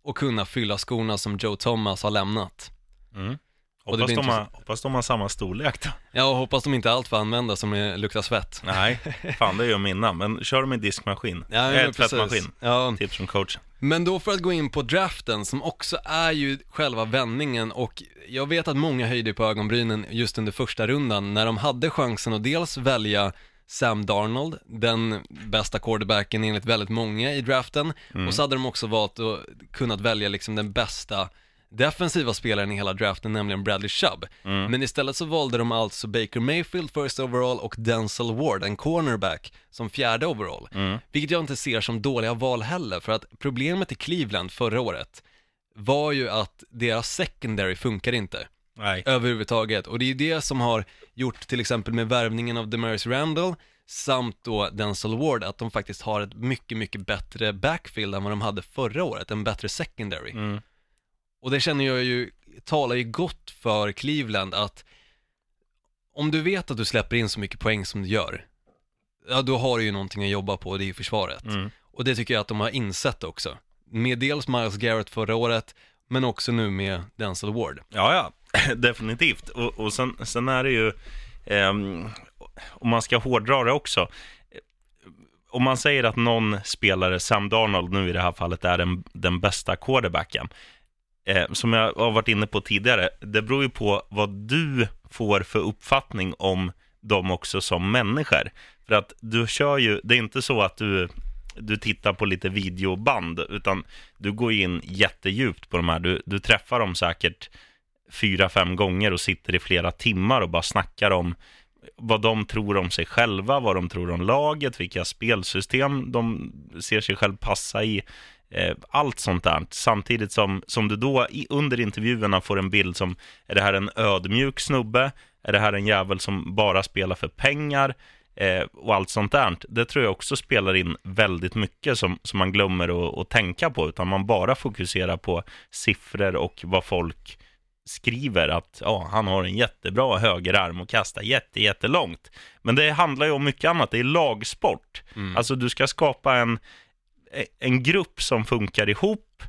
och kunna fylla skorna som Joe Thomas har lämnat. Mm. Hoppas, de har, hoppas de har samma storlek då. Ja, och hoppas de inte allt får använda som luktar svett. Nej, fan det gör mina, men kör dem i diskmaskin. Ja, precis. tvättmaskin. Ja. Tips från coachen. Men då för att gå in på draften som också är ju själva vändningen och jag vet att många höjde på ögonbrynen just under första rundan när de hade chansen att dels välja Sam Darnold, den bästa quarterbacken enligt väldigt många i draften Mm. och så hade de också valt att kunnat välja liksom den bästa defensiva spelaren i hela draften, nämligen Bradley Chubb. Mm. Men istället så valde de alltså Baker Mayfield first overall och Denzel Ward, en cornerback, som fjärde overall. Mm. Vilket jag inte ser som dåliga val heller, för att problemet i Cleveland förra året var ju att deras secondary funkar inte Nej. överhuvudtaget. Och det är ju det som har gjort till exempel med värvningen av Demaris Randall samt då Denzel Ward, att de faktiskt har ett mycket, mycket bättre backfield än vad de hade förra året, en bättre secondary. Mm. Och det känner jag ju, talar ju gott för Cleveland att om du vet att du släpper in så mycket poäng som du gör, ja då har du ju någonting att jobba på, det är ju försvaret. Mm. Och det tycker jag att de har insett också. Med dels Miles Garrett förra året, men också nu med Denzel Ward. Ja, ja, definitivt. Och, och sen, sen är det ju, ehm, om man ska hårdra det också, eh, om man säger att någon spelare, Sam Darnold nu i det här fallet, är den, den bästa quarterbacken, eh, som jag har varit inne på tidigare, det beror ju på vad du får för uppfattning om dem också som människor. För att du kör ju, det är inte så att du, du tittar på lite videoband, utan du går in jättedjupt på de här. Du, du träffar dem säkert fyra, fem gånger och sitter i flera timmar och bara snackar om vad de tror om sig själva, vad de tror om laget, vilka spelsystem de ser sig själv passa i. Eh, allt sånt där. Samtidigt som, som du då i, under intervjuerna får en bild som, är det här en ödmjuk snubbe? Är det här en jävel som bara spelar för pengar? Eh, och allt sånt där. Det tror jag också spelar in väldigt mycket som, som man glömmer att, att tänka på, utan man bara fokuserar på siffror och vad folk skriver att ja, han har en jättebra högerarm och kastar jätte, jättelångt. Men det handlar ju om mycket annat, det är lagsport. Alltså du ska skapa en, Eh, en grupp som funkar ihop.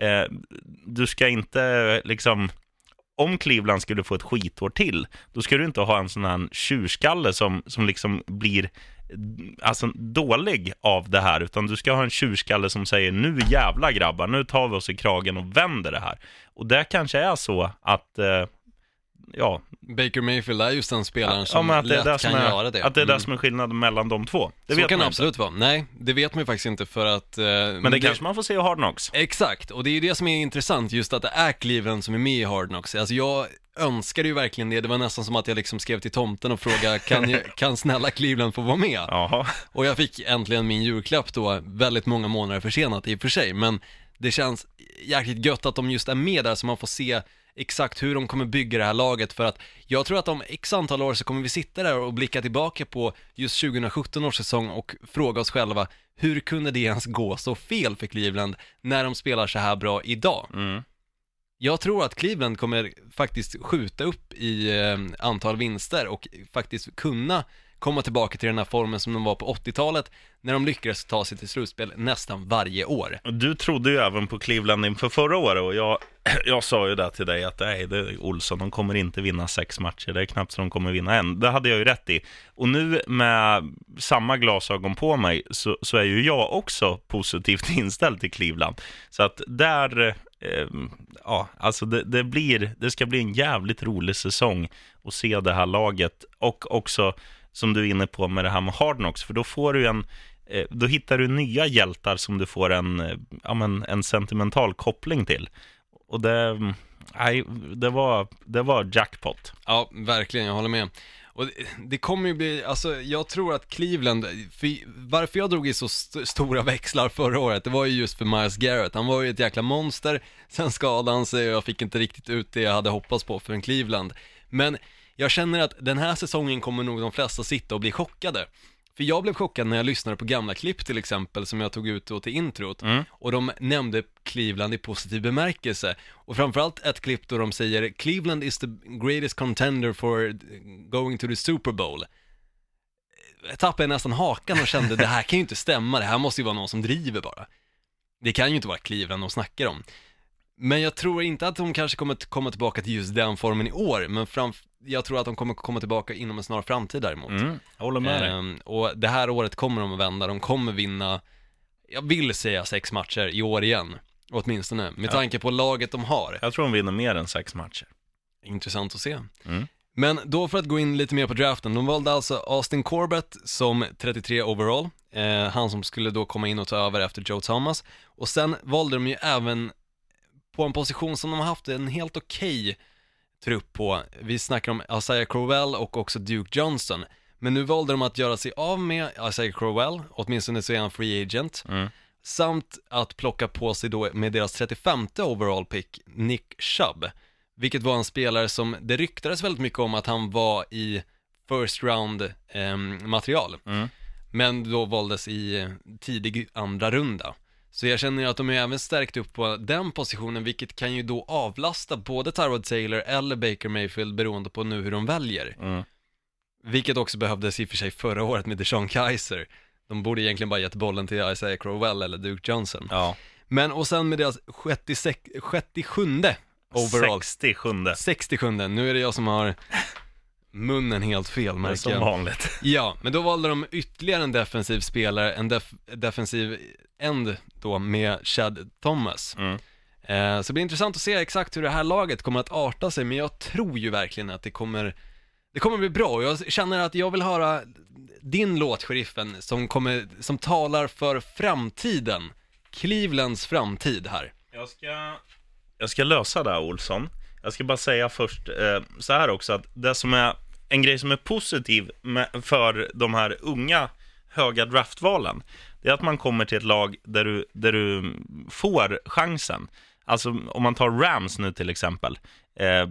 Eh, du ska inte eh, liksom, om Cleveland skulle få ett skitår till, då ska du inte ha en sån här tjurskalle som, som liksom blir alltså, dålig av det här, utan du ska ha en tjurskalle som säger nu jävla grabbar, nu tar vi oss i kragen och vänder det här. Och det kanske är så att, eh, ja, Baker Mayfield är just den spelaren ja som det är lätt det kan som är, göra det. Att det är det Mm. som är skillnaden mellan de två. Det Så vet kan man det absolut vara. Nej, det vet man ju faktiskt inte för att... eh, Men det, kanske man får se i Hard Knocks. Exakt, och det är ju det som är intressant, just att det är Cleveland som är med i Hard Knocks. Alltså jag önskade ju verkligen det, det var nästan som att jag liksom skrev till tomten och frågade, kan, jag, kan snälla Cleveland få vara med? Jaha. Och jag fick äntligen min julklapp då, väldigt många månader försenat i och för sig, men det känns jäkligt gött att de just är med där så man får se exakt hur de kommer bygga det här laget för att jag tror att om x antal år så kommer vi sitta där och blicka tillbaka på just 2017 års säsong och fråga oss själva hur kunde det ens gå så fel för Cleveland när de spelar så här bra idag? Mm. Jag tror att Cleveland kommer faktiskt skjuta upp i eh, antal vinster och faktiskt kunna komma tillbaka till den här formen som de var på 80-talet när de lyckades ta sig till slutspel nästan varje år. Du trodde ju även på Cleveland inför förra året och jag, jag sa ju det till dig att nej, det är Olsson, de kommer inte vinna sex matcher, det är knappt så de kommer vinna en. Det hade jag ju rätt i. Och nu med samma glasögon på mig så, så är ju jag också positivt inställd till Cleveland. Så att där, eh, ja, alltså det, det blir, det ska bli en jävligt rolig säsong att se det här laget och också som du är inne på med det här med Hardnox, för då får du en eh, då hittar du nya hjältar som du får en, eh, ja, men en sentimental koppling till. Och det, nej, det, var, det var jackpot. Ja, verkligen, jag håller med. Och det, det kommer ju bli, alltså jag tror att Cleveland, för, varför jag drog i så st- stora växlar förra året, det var ju just för Miles Garrett. Han var ju ett jäkla monster, sen skadade han sig och jag fick inte riktigt ut det jag hade hoppats på för en Cleveland. Men jag känner att den här säsongen kommer nog de flesta sitta och bli chockade. För jag blev chockad när jag lyssnade på gamla klipp till exempel som jag tog ut då till introt och de nämnde Cleveland i positiv bemärkelse och framförallt ett klipp då de säger Cleveland is the greatest contender for going to the Super Bowl. Jag tappade nästan hakan och kände det här kan ju inte stämma, det här måste ju vara någon som driver bara. Det kan ju inte vara Cleveland de snackar om. Men jag tror inte att de kanske kommer att komma tillbaka till just den formen i år, men fram, jag tror att de kommer komma tillbaka inom en snar framtid däremot. Mm, jag håller med dig. Ehm, och det här året kommer de att vända, de kommer vinna, jag vill säga sex matcher i år igen, åtminstone, med Ja. tanke på laget de har. Jag tror de vinner mer än sex matcher. Intressant att se. Mm. Men då för att gå in lite mer på draften, de valde alltså Austin Corbett som 33 overall, eh, han som skulle då komma in och ta över efter Joe Thomas. Och sen valde de ju även på en position som de har haft en helt okej trupp på. Vi snackar om Isaiah Crowell och också Duke Johnson. Men nu valde de att göra sig av med Isaiah Crowell, åtminstone så är han free agent. Samt att plocka på sig då med deras 35 overall pick, Nick Chubb. Vilket var en spelare som, det ryktades väldigt mycket om att han var i first round ehm, material. Men då valdes i eh, tidig andra runda. Så jag känner att de är även stärkt upp på den positionen, vilket kan ju då avlasta både Tyrod Taylor eller Baker Mayfield beroende på nu hur de väljer. Vilket också behövdes i och för sig förra året med Deshaun Kaiser. De borde egentligen bara gett bollen till Isaiah Crowell eller Duke Johnson. Ja. Men och sen med deras 66, 67 overall. 67. 67, nu är det jag som har munnen helt fel märker som vanligt. Ja, men då valde de ytterligare en defensiv spelare, en def defensiv end då med Chad Thomas. Mm. Eh, så det blir intressant att se exakt hur det här laget kommer att arta sig, men jag tror ju verkligen att det kommer, det kommer bli bra. Och Jag känner att jag vill höra din låt, Sheriffen, som, kommer, som talar för framtiden. Clevelands framtid här. Jag ska, jag ska lösa det här, Olsson. Jag ska bara säga först eh, så här också, att det som är en grej som är positiv med, för de här unga höga draftvalen, det är att man kommer till ett lag där du, där du får chansen. Alltså om man tar Rams nu till exempel, eh,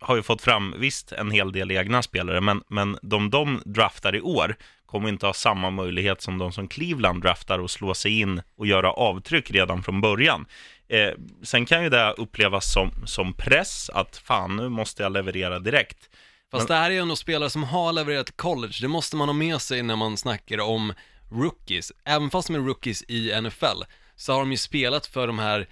har ju fått fram, visst, en hel del egna spelare, men, men de de draftar i år kommer inte ha samma möjlighet som de som Cleveland draftar och slå sig in och göra avtryck redan från början. Eh, sen kan ju det upplevas som, som press, att fan, nu måste jag leverera direkt. Fast det här är ju ändå spelare som har levererat college, det måste man ha med sig när man snackar om rookies. Även fast de är rookies i NFL, så har de ju spelat för de här,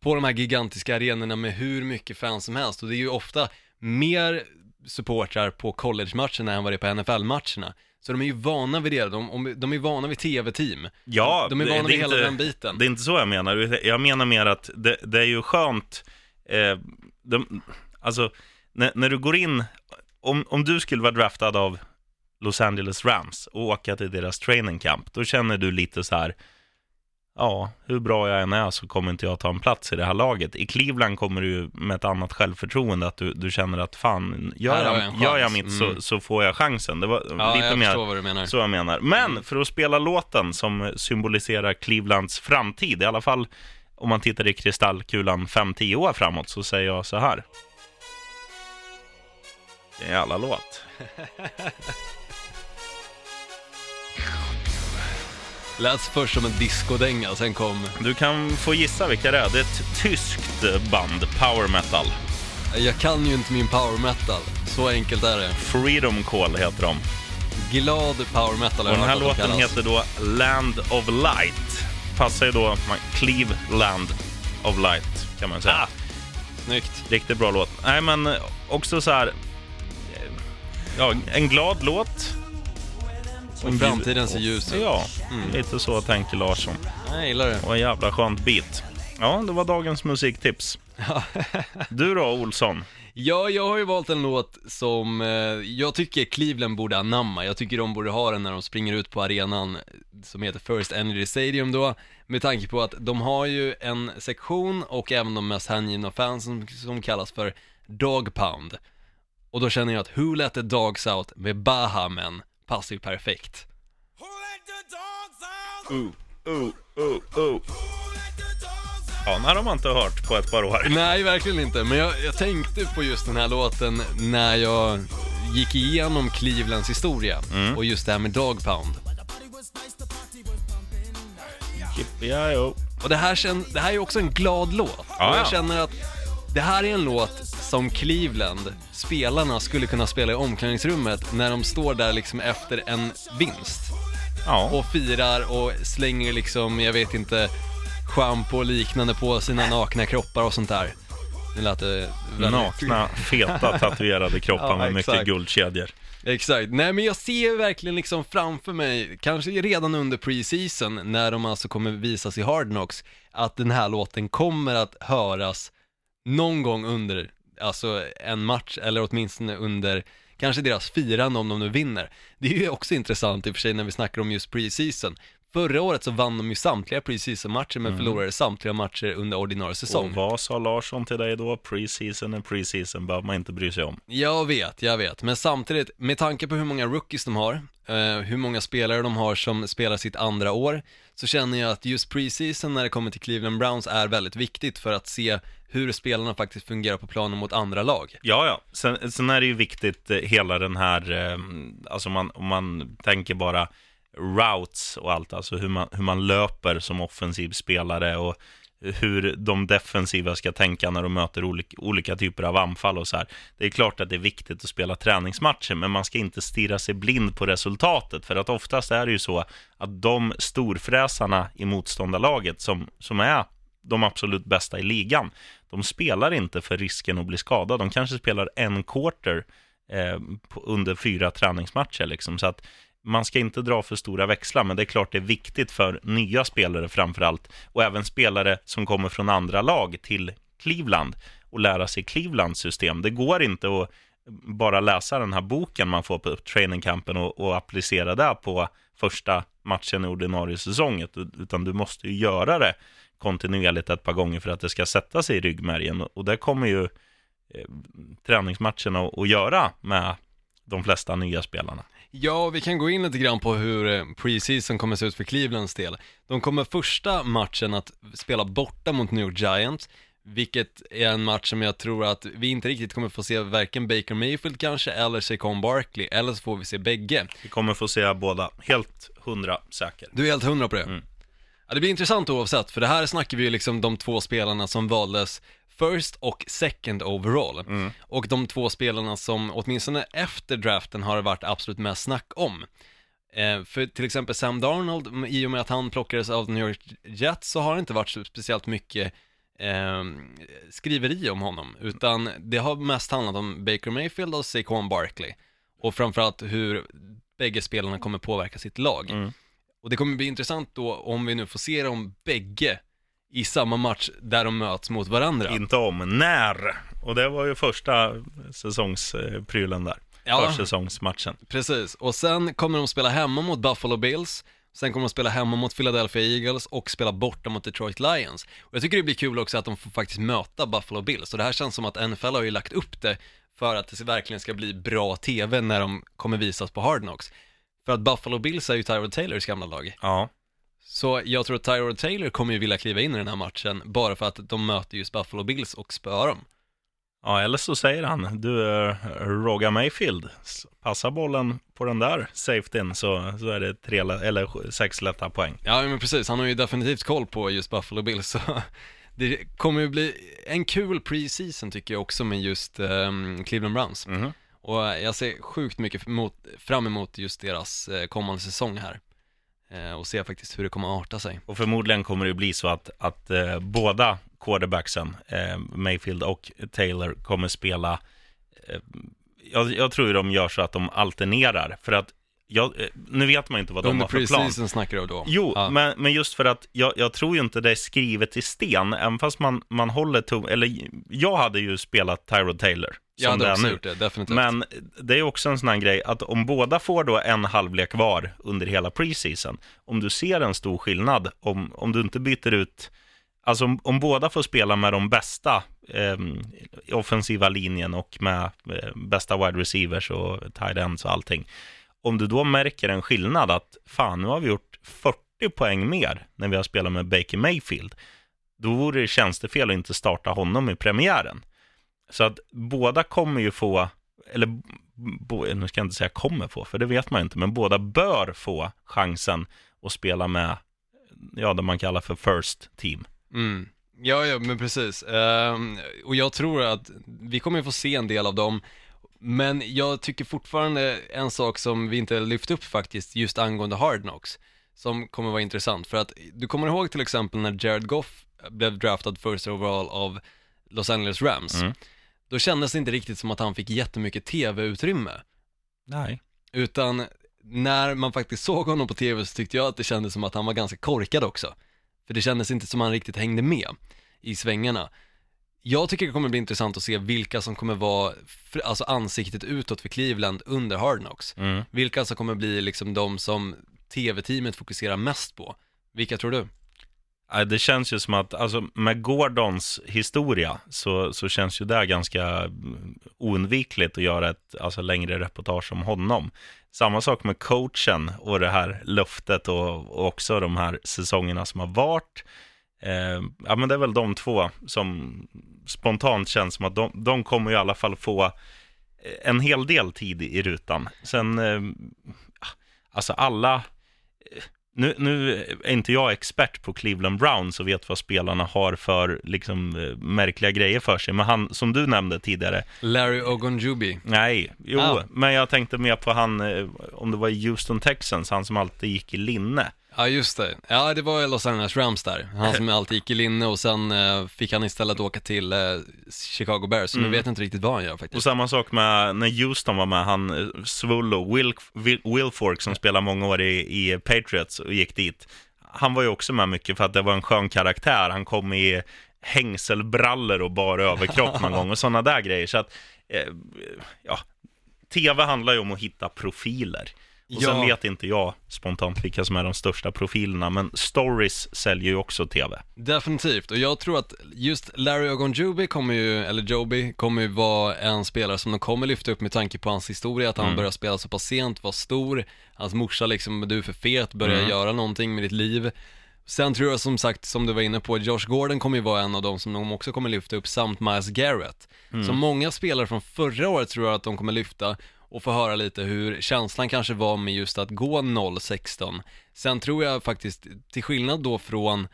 på de här gigantiska arenorna med hur mycket fans som helst. Och det är ju ofta mer supportrar på college-matcherna än vad det är på NFL-matcherna. Så de är ju vana vid det, de, de är vana vid tv-team. Ja, de är vana det vid hela inte- den biten. Det är inte så jag menar. Jag menar mer att det, det är ju skönt, eh, de, alltså, när, när du går in, om, om du skulle vara draftad av Los Angeles Rams och åka till deras training camp, då känner du lite så här, ja, hur bra jag än är så kommer inte jag ta en plats i det här laget. I Cleveland kommer du med ett annat självförtroende, att du, du känner att fan, gör jag, jag gör jag mitt så, Mm. så får jag chansen. Det var Ja, lite jag mer förstår vad du menar. så jag menar. Men Mm. för att spela låten som symboliserar Clevelands framtid, i alla fall om man tittar i kristallkulan 5-10 år framåt, så säger jag så här. Det är en jävla låt. Lät först som en discodänga, sen kom, Du kan få gissa vilka det är. Det är ett tyskt band, power metal. jag kan ju inte min power metal, så enkelt är det. Freedom Call heter de. Glad power metal har Och den här låten kallas. heter då Land of Light. Passar ju då, Cleveland of Light kan man säga. Snyggt. Riktigt bra låt. Nej, men också så här... eh, Ja, en glad låt. Och framtiden ser ljus ut. Ja, Mm. lite så tänker Larsson. Jag gillar det. Och en jävla skönt beat. Ja, det var dagens musiktips. Du då, Olsson? Ja, jag har ju valt en låt som eh, jag tycker Cleveland borde anamma. Jag tycker de borde ha den när de springer ut på arenan som heter First Energy Stadium då. Med tanke på att de har ju en sektion och även de mest hängivna fansen som, som kallas för Dog Pound. Och då känner jag att Who Let The Dogs Out med Baha Passar ju perfekt. Uh, uh, uh, uh. Ja, den här har man inte hört på ett par år. Nej, verkligen inte. Men jag, jag tänkte på just den här låten när jag gick igenom Clevelands historia Mm. och just det här med Dog Pound. Och det här, känn, det här är ju också en glad låt. Ja, och jag ja. känner att det här är en låt som Cleveland, spelarna, skulle kunna spela i omklädningsrummet när de står där liksom efter en vinst. Ja. Och firar och slänger liksom, jag vet inte, schampo och liknande på sina nakna kroppar och sånt där. Det lät det väldigt... Nakna, feta, tatuerade kroppar Ja, med mycket exakt. guldkedjor. Exakt, nej men jag ser verkligen liksom framför mig, kanske redan under preseason, när de alltså kommer visas i Hard Knocks, att den här låten kommer att höras någon gång under, alltså en match, eller åtminstone under kanske deras firande om de nu vinner. Det är ju också intressant i och för sig när vi snackar om just preseason, Förra året så vann de ju samtliga preseason-matcher men Mm. förlorade samtliga matcher under ordinarie säsong. Och vad sa Larsson till dig då? Preseason är preseason, behöver man inte bry sig om. Jag vet, jag vet, men samtidigt, med tanke på hur många rookies de har, eh, hur många spelare de har som spelar sitt andra år, så känner jag att just preseason när det kommer till Cleveland Browns är väldigt viktigt för att se hur spelarna faktiskt fungerar på planen mot andra lag. Ja, ja. Sen, sen är det ju viktigt, eh, hela den här, eh, alltså man, om man tänker bara routes och allt, alltså hur man, hur man löper som offensiv spelare och hur de defensiva ska tänka när de möter olika, olika typer av anfall och så här. Det är klart att det är viktigt att spela träningsmatcher, men man ska inte stirra sig blind på resultatet, för att oftast är det ju så att de storfräsarna i motståndarlaget som, som är de absolut bästa i ligan, de spelar inte för risken att bli skadad. De kanske spelar en quarter eh, på, under fyra träningsmatcher. Liksom. Så att man ska inte dra för stora växlar, men det är klart det är viktigt för nya spelare framför allt, och även spelare som kommer från andra lag till Cleveland och lära sig Clevelands system. Det går inte att bara läsa den här boken man får på trainingcampen och, och applicera det på första matchen i ordinarie säsongen, utan du måste ju göra det kontinuerligt ett par gånger för att det ska sätta sig i ryggmärgen och det kommer ju eh, träningsmatcherna att, att göra med de flesta nya spelarna. Ja, vi kan gå in lite grann på hur eh, preseason kommer se ut för Clevelands del. De kommer första matchen att spela borta mot New York Giants, vilket är en match som jag tror att vi inte riktigt kommer få se varken Baker Mayfield kanske, eller Saquon Barkley, eller så får vi se bägge. Vi kommer få se båda, helt hundra säker. Du är helt hundra på det? Mm. Ja, det blir intressant oavsett, för det här snackar vi ju liksom de två spelarna som valdes first och second overall. Mm. Och de två spelarna som åtminstone efter draften har varit absolut mest snack om. Eh, för till exempel Sam Darnold, i och med att han plockades av New York Jets så har det inte varit speciellt mycket eh, skriveri om honom, utan det har mest handlat om Baker Mayfield och Saquon Barkley. Och framförallt hur bägge spelarna kommer påverka sitt lag. Mm. Och det kommer bli intressant då om vi nu får se dem bägge i samma match där de möts mot varandra. Inte om, när! Och det var ju första säsongsprylen där. Ja. Försäsongsmatchen. Precis, och sen kommer de spela hemma mot Buffalo Bills, sen kommer de spela hemma mot Philadelphia Eagles och spela borta mot Detroit Lions. Och jag tycker det blir kul också att de får faktiskt möta Buffalo Bills, och det här känns som att NFL har ju lagt upp det för att det verkligen ska bli bra TV när de kommer visas på Hard Knocks. För att Buffalo Bills är ju Tyrod Taylors gamla lag. Ja. Så jag tror att Tyrod Taylor kommer ju vilja kliva in i den här matchen bara för att de möter just Buffalo Bills och spöar dem. Ja, eller så säger han, du är Roga Mayfield, passa bollen på den där safetyn så, så är det tre, eller sex lätta poäng. Ja, men precis. Han har ju definitivt koll på just Buffalo Bills, så det kommer ju bli en kul preseason tycker jag också med just ehm, Cleveland Browns. Mhm. Och jag ser sjukt mycket mot, fram emot just deras eh, kommande säsong här. Eh, och ser faktiskt hur det kommer att arta sig. Och förmodligen kommer det bli så att, att eh, båda quarterbacksen, eh, Mayfield och Taylor, kommer spela. Eh, jag, jag tror ju de gör så att de alternerar, för att jag, eh, nu vet man inte vad de Under har för plan. preseason snackar du då? Jo, ja. men, men just för att jag, jag tror ju inte det är skrivet i sten, även fast man, man håller tum, eller jag hade ju spelat Tyrod Taylor. Jag hade också nu. gjort det, definitivt. Men det är också en sån här grej att om båda får då en halvlek var under hela preseason, om du ser en stor skillnad, om, om du inte byter ut, alltså om, om båda får spela med de bästa eh, offensiva linjen och med eh, bästa wide receivers och tight ends och allting, om du då märker en skillnad att fan, nu har vi gjort 40 poäng mer när vi har spelat med Baker Mayfield, då vore det tjänstefel att inte starta honom i premiären. Så att båda kommer ju få, eller bo, nu ska jag inte säga kommer få, för det vet man inte, men båda bör få chansen att spela med, ja, det man kallar för first team. Mm. Ja, ja, men precis. Ehm, och jag tror att vi kommer få se en del av dem, men jag tycker fortfarande en sak som vi inte lyft upp faktiskt, just angående Hard Knocks, som kommer vara intressant, för att du kommer ihåg till exempel när Jared Goff blev draftad first overall av Los Angeles Rams, Mm. Då kändes det inte riktigt som att han fick jättemycket tv-utrymme, Nej. utan när man faktiskt såg honom på tv så tyckte jag att det kändes som att han var ganska korkad också. För det kändes inte som att han riktigt hängde med i svängarna. Jag tycker det kommer bli intressant att se vilka som kommer vara, alltså ansiktet utåt för Cleveland under Hard Knocks. Mm. Vilka som kommer bli liksom de som tv-teamet fokuserar mest på. Vilka tror du? Det känns ju som att, alltså med Gordons historia så, så känns ju det ganska oundvikligt att göra ett alltså, längre reportage om honom. Samma sak med coachen och det här löftet och, och också de här säsongerna som har varit. Eh, ja, men det är väl de två som spontant känns som att de, de kommer i alla fall få eh, en hel del tid i rutan. Sen, eh, alltså alla... Eh, nu, nu är inte jag expert på Cleveland Browns och vet vad spelarna har för liksom, eh, märkliga grejer för sig. Men han, som du nämnde tidigare, Larry Ogunjubi. nej, jo, Ah. men jag tänkte mer på han, eh, om det var i Houston Texans, han som alltid gick i linne. Ja, just det. Ja, det var ju Los Angeles Rams där. Han som alltid gick i linne och sen eh, fick han istället åka till eh, Chicago Bears. Så nu vet jag inte riktigt vad han gör Och faktiskt. samma sak med när Houston var med, han eh, Svullo, Will, Will, Wilfork som spelade många år i, i Patriots och gick dit. Han var ju också med mycket för att det var en skön karaktär. Han kom i hängselbrallor och bara överkropp någon gång och sådana där grejer. Så att, eh, ja, tv handlar ju om att hitta profiler. Och sen Ja. vet inte jag spontant vilka som är de största profilerna, men stories säljer ju också tv. Definitivt, och jag tror att just Larry Ogunjubi kommer ju, eller Joby, kommer ju vara en spelare som de kommer lyfta upp med tanke på hans historia, att han Mm. börjar spela så pass sent, var stor, hans morsa liksom, du är för fet, börja Mm. göra någonting med ditt liv. Sen tror jag som sagt, som du var inne på, Josh Gordon kommer ju vara en av de som de också kommer lyfta upp, samt Miles Garrett. Så många spelare från förra året tror jag att de kommer lyfta och få höra lite hur känslan kanske var med just att gå 0-16. Sen tror jag faktiskt, till skillnad då från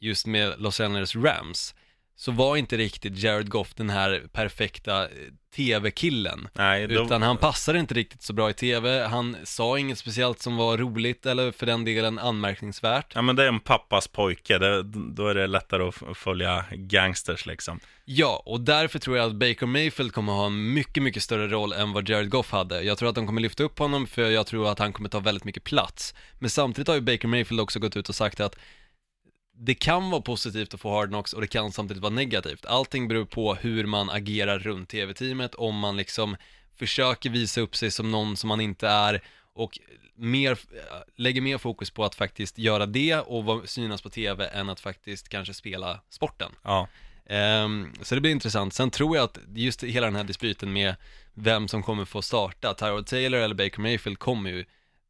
just med Los Angeles Rams, så var inte riktigt Jared Goff den här perfekta eh, TV-killen. Nej, då- Utan han passade inte riktigt så bra i TV, han sa inget speciellt som var roligt eller för den delen anmärkningsvärt. Ja, men det är en pappas pojke, det, då är det lättare att följa gangsters liksom. Ja, och därför tror jag att Baker Mayfield kommer ha en mycket, mycket större roll än vad Jared Goff hade. Jag tror att de kommer lyfta upp honom för jag tror att han kommer ta väldigt mycket plats. Men samtidigt har ju Baker Mayfield också gått ut och sagt att det kan vara positivt att få Hard Knocks och det kan samtidigt vara negativt. Allting beror på hur man agerar runt tv-teamet, om man liksom försöker visa upp sig som någon som man inte är och mer, lägger mer fokus på att faktiskt göra det och synas på tv än att faktiskt kanske spela sporten. Ja. Ehm, så det blir intressant. Sen tror jag att just hela den här dispyten med vem som kommer få starta, Tyrod Taylor eller Baker Mayfield kommer ju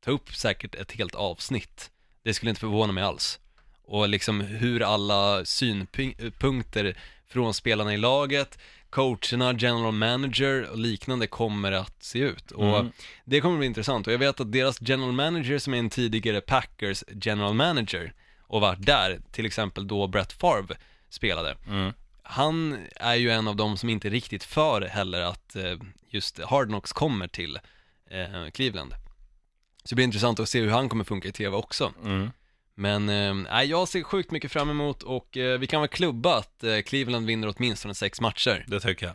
ta upp säkert ett helt avsnitt. Det skulle inte förvåna mig alls. Och liksom hur alla synpunkter från spelarna i laget, coacherna, general manager och liknande kommer att se ut. Och Mm. det kommer bli intressant. Och jag vet att deras general manager som är en tidigare Packers general manager och varit där, till exempel då Brett Favre spelade. Mm. Han är ju en av dem som inte riktigt för heller att eh, just Hard Knocks kommer till eh, Cleveland. Så det blir intressant att se hur han kommer funka i tv också. Mm. Men eh, jag ser sjukt mycket fram emot och eh, vi kan väl klubba att eh, Cleveland vinner åtminstone sex matcher. Det tycker jag.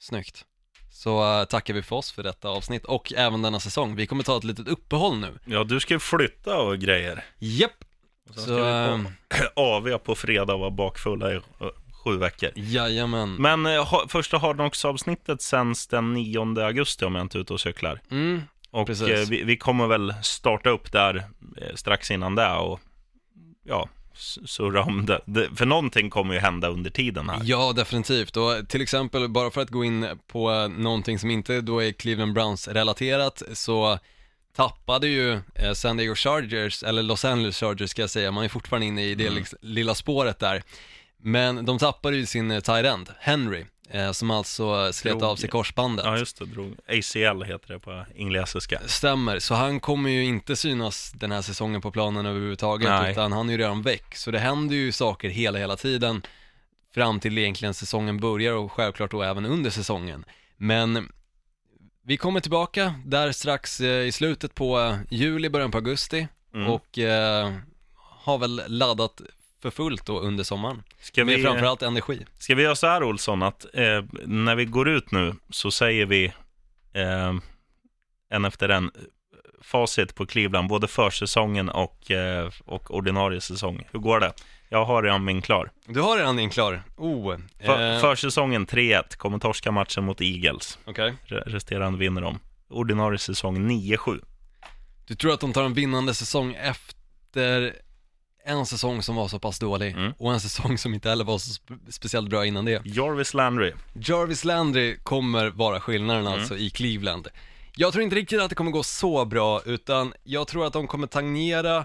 Snyggt. Så eh, tackar vi för oss för detta avsnitt och även denna säsong. Vi kommer ta ett litet uppehåll nu. Ja, du ska flytta och grejer. Japp! Och sen Så, ska vi på AV på fredag och vara bakfulla i eh, sju veckor. Jajamän. Men eh, ha, första Hardknocks-avsnittet sänds den 9 augusti om jag inte är ute och cyklar. Mm, Och eh, vi, vi kommer väl starta upp där strax innan det och ja, surra om det. det. För någonting kommer ju hända under tiden här. Ja, definitivt. Och till exempel, bara för att gå in på eh, någonting som inte då är Cleveland Browns-relaterat, så tappade ju eh, San Diego Chargers, eller Los Angeles Chargers ska jag säga, man är fortfarande inne i det Mm. lilla spåret där. Men de tappade ju sin eh, tight end, Henry, eh, som alltså slet Drog- av sig korsbandet. Ja, just det. Drog. ACL heter det på engelska. Stämmer, så han kommer ju inte synas den här säsongen på planen överhuvudtaget, Nej. utan han är ju redan väck. Så det händer ju saker hela, hela tiden fram till egentligen säsongen börjar och självklart då även under säsongen. Men vi kommer tillbaka där strax eh, i slutet på eh, juli, början på augusti Mm. och eh, har väl laddat för fullt då under sommaren. Ska Med vi, framförallt energi. ska vi göra så här Olsson, att eh, när vi går ut nu så säger vi eh, en efter en facit på Cleveland, både försäsongen och, eh, och ordinarie säsong. Hur går det? Jag har redan min klar. Du har redan din klar. Oh, För, eh, Försäsongen 3-1, kommer torska matchen mot Eagles. okej. Re- Resterande vinner de. Ordinarie säsong 9-7. Du tror att de tar en vinnande säsong efter en säsong som var så pass dålig Mm. och en säsong som inte heller var så spe- speciellt bra innan det. Jarvis Landry. Jarvis Landry kommer vara skillnaden Mm. alltså i Cleveland. Jag tror inte riktigt att det kommer gå så bra, utan jag tror att de kommer tangera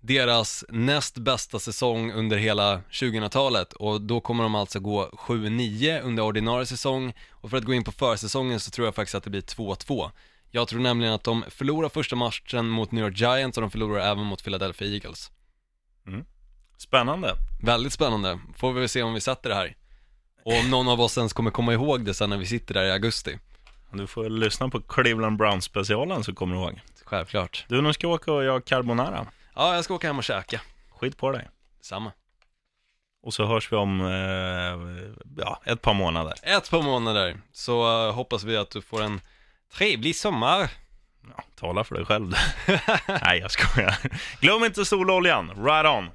deras näst bästa säsong under hela 2000-talet och då kommer de alltså gå 7-9 under ordinarie säsong och för att gå in på försäsongen så tror jag faktiskt att det blir 2-2. Jag tror nämligen att de förlorar första matchen mot New York Giants och de förlorar även mot Philadelphia Eagles. Spännande. Väldigt spännande, får vi väl se om vi sätter det här. Och om någon av oss ens kommer komma ihåg det sen när vi sitter där i augusti. Du får lyssna på Cleveland Browns specialen så kommer du ihåg. Självklart. Du, nu ska åka och göra carbonara. Ja, jag ska åka hem och käka. Skit på dig. Samma. Och så hörs vi om eh, ja, ett par månader. Ett par månader, så uh, hoppas vi att du får en trevlig sommar. Ja, tala för dig själv. Nej, jag skojar. Glöm inte sololjan. Right on.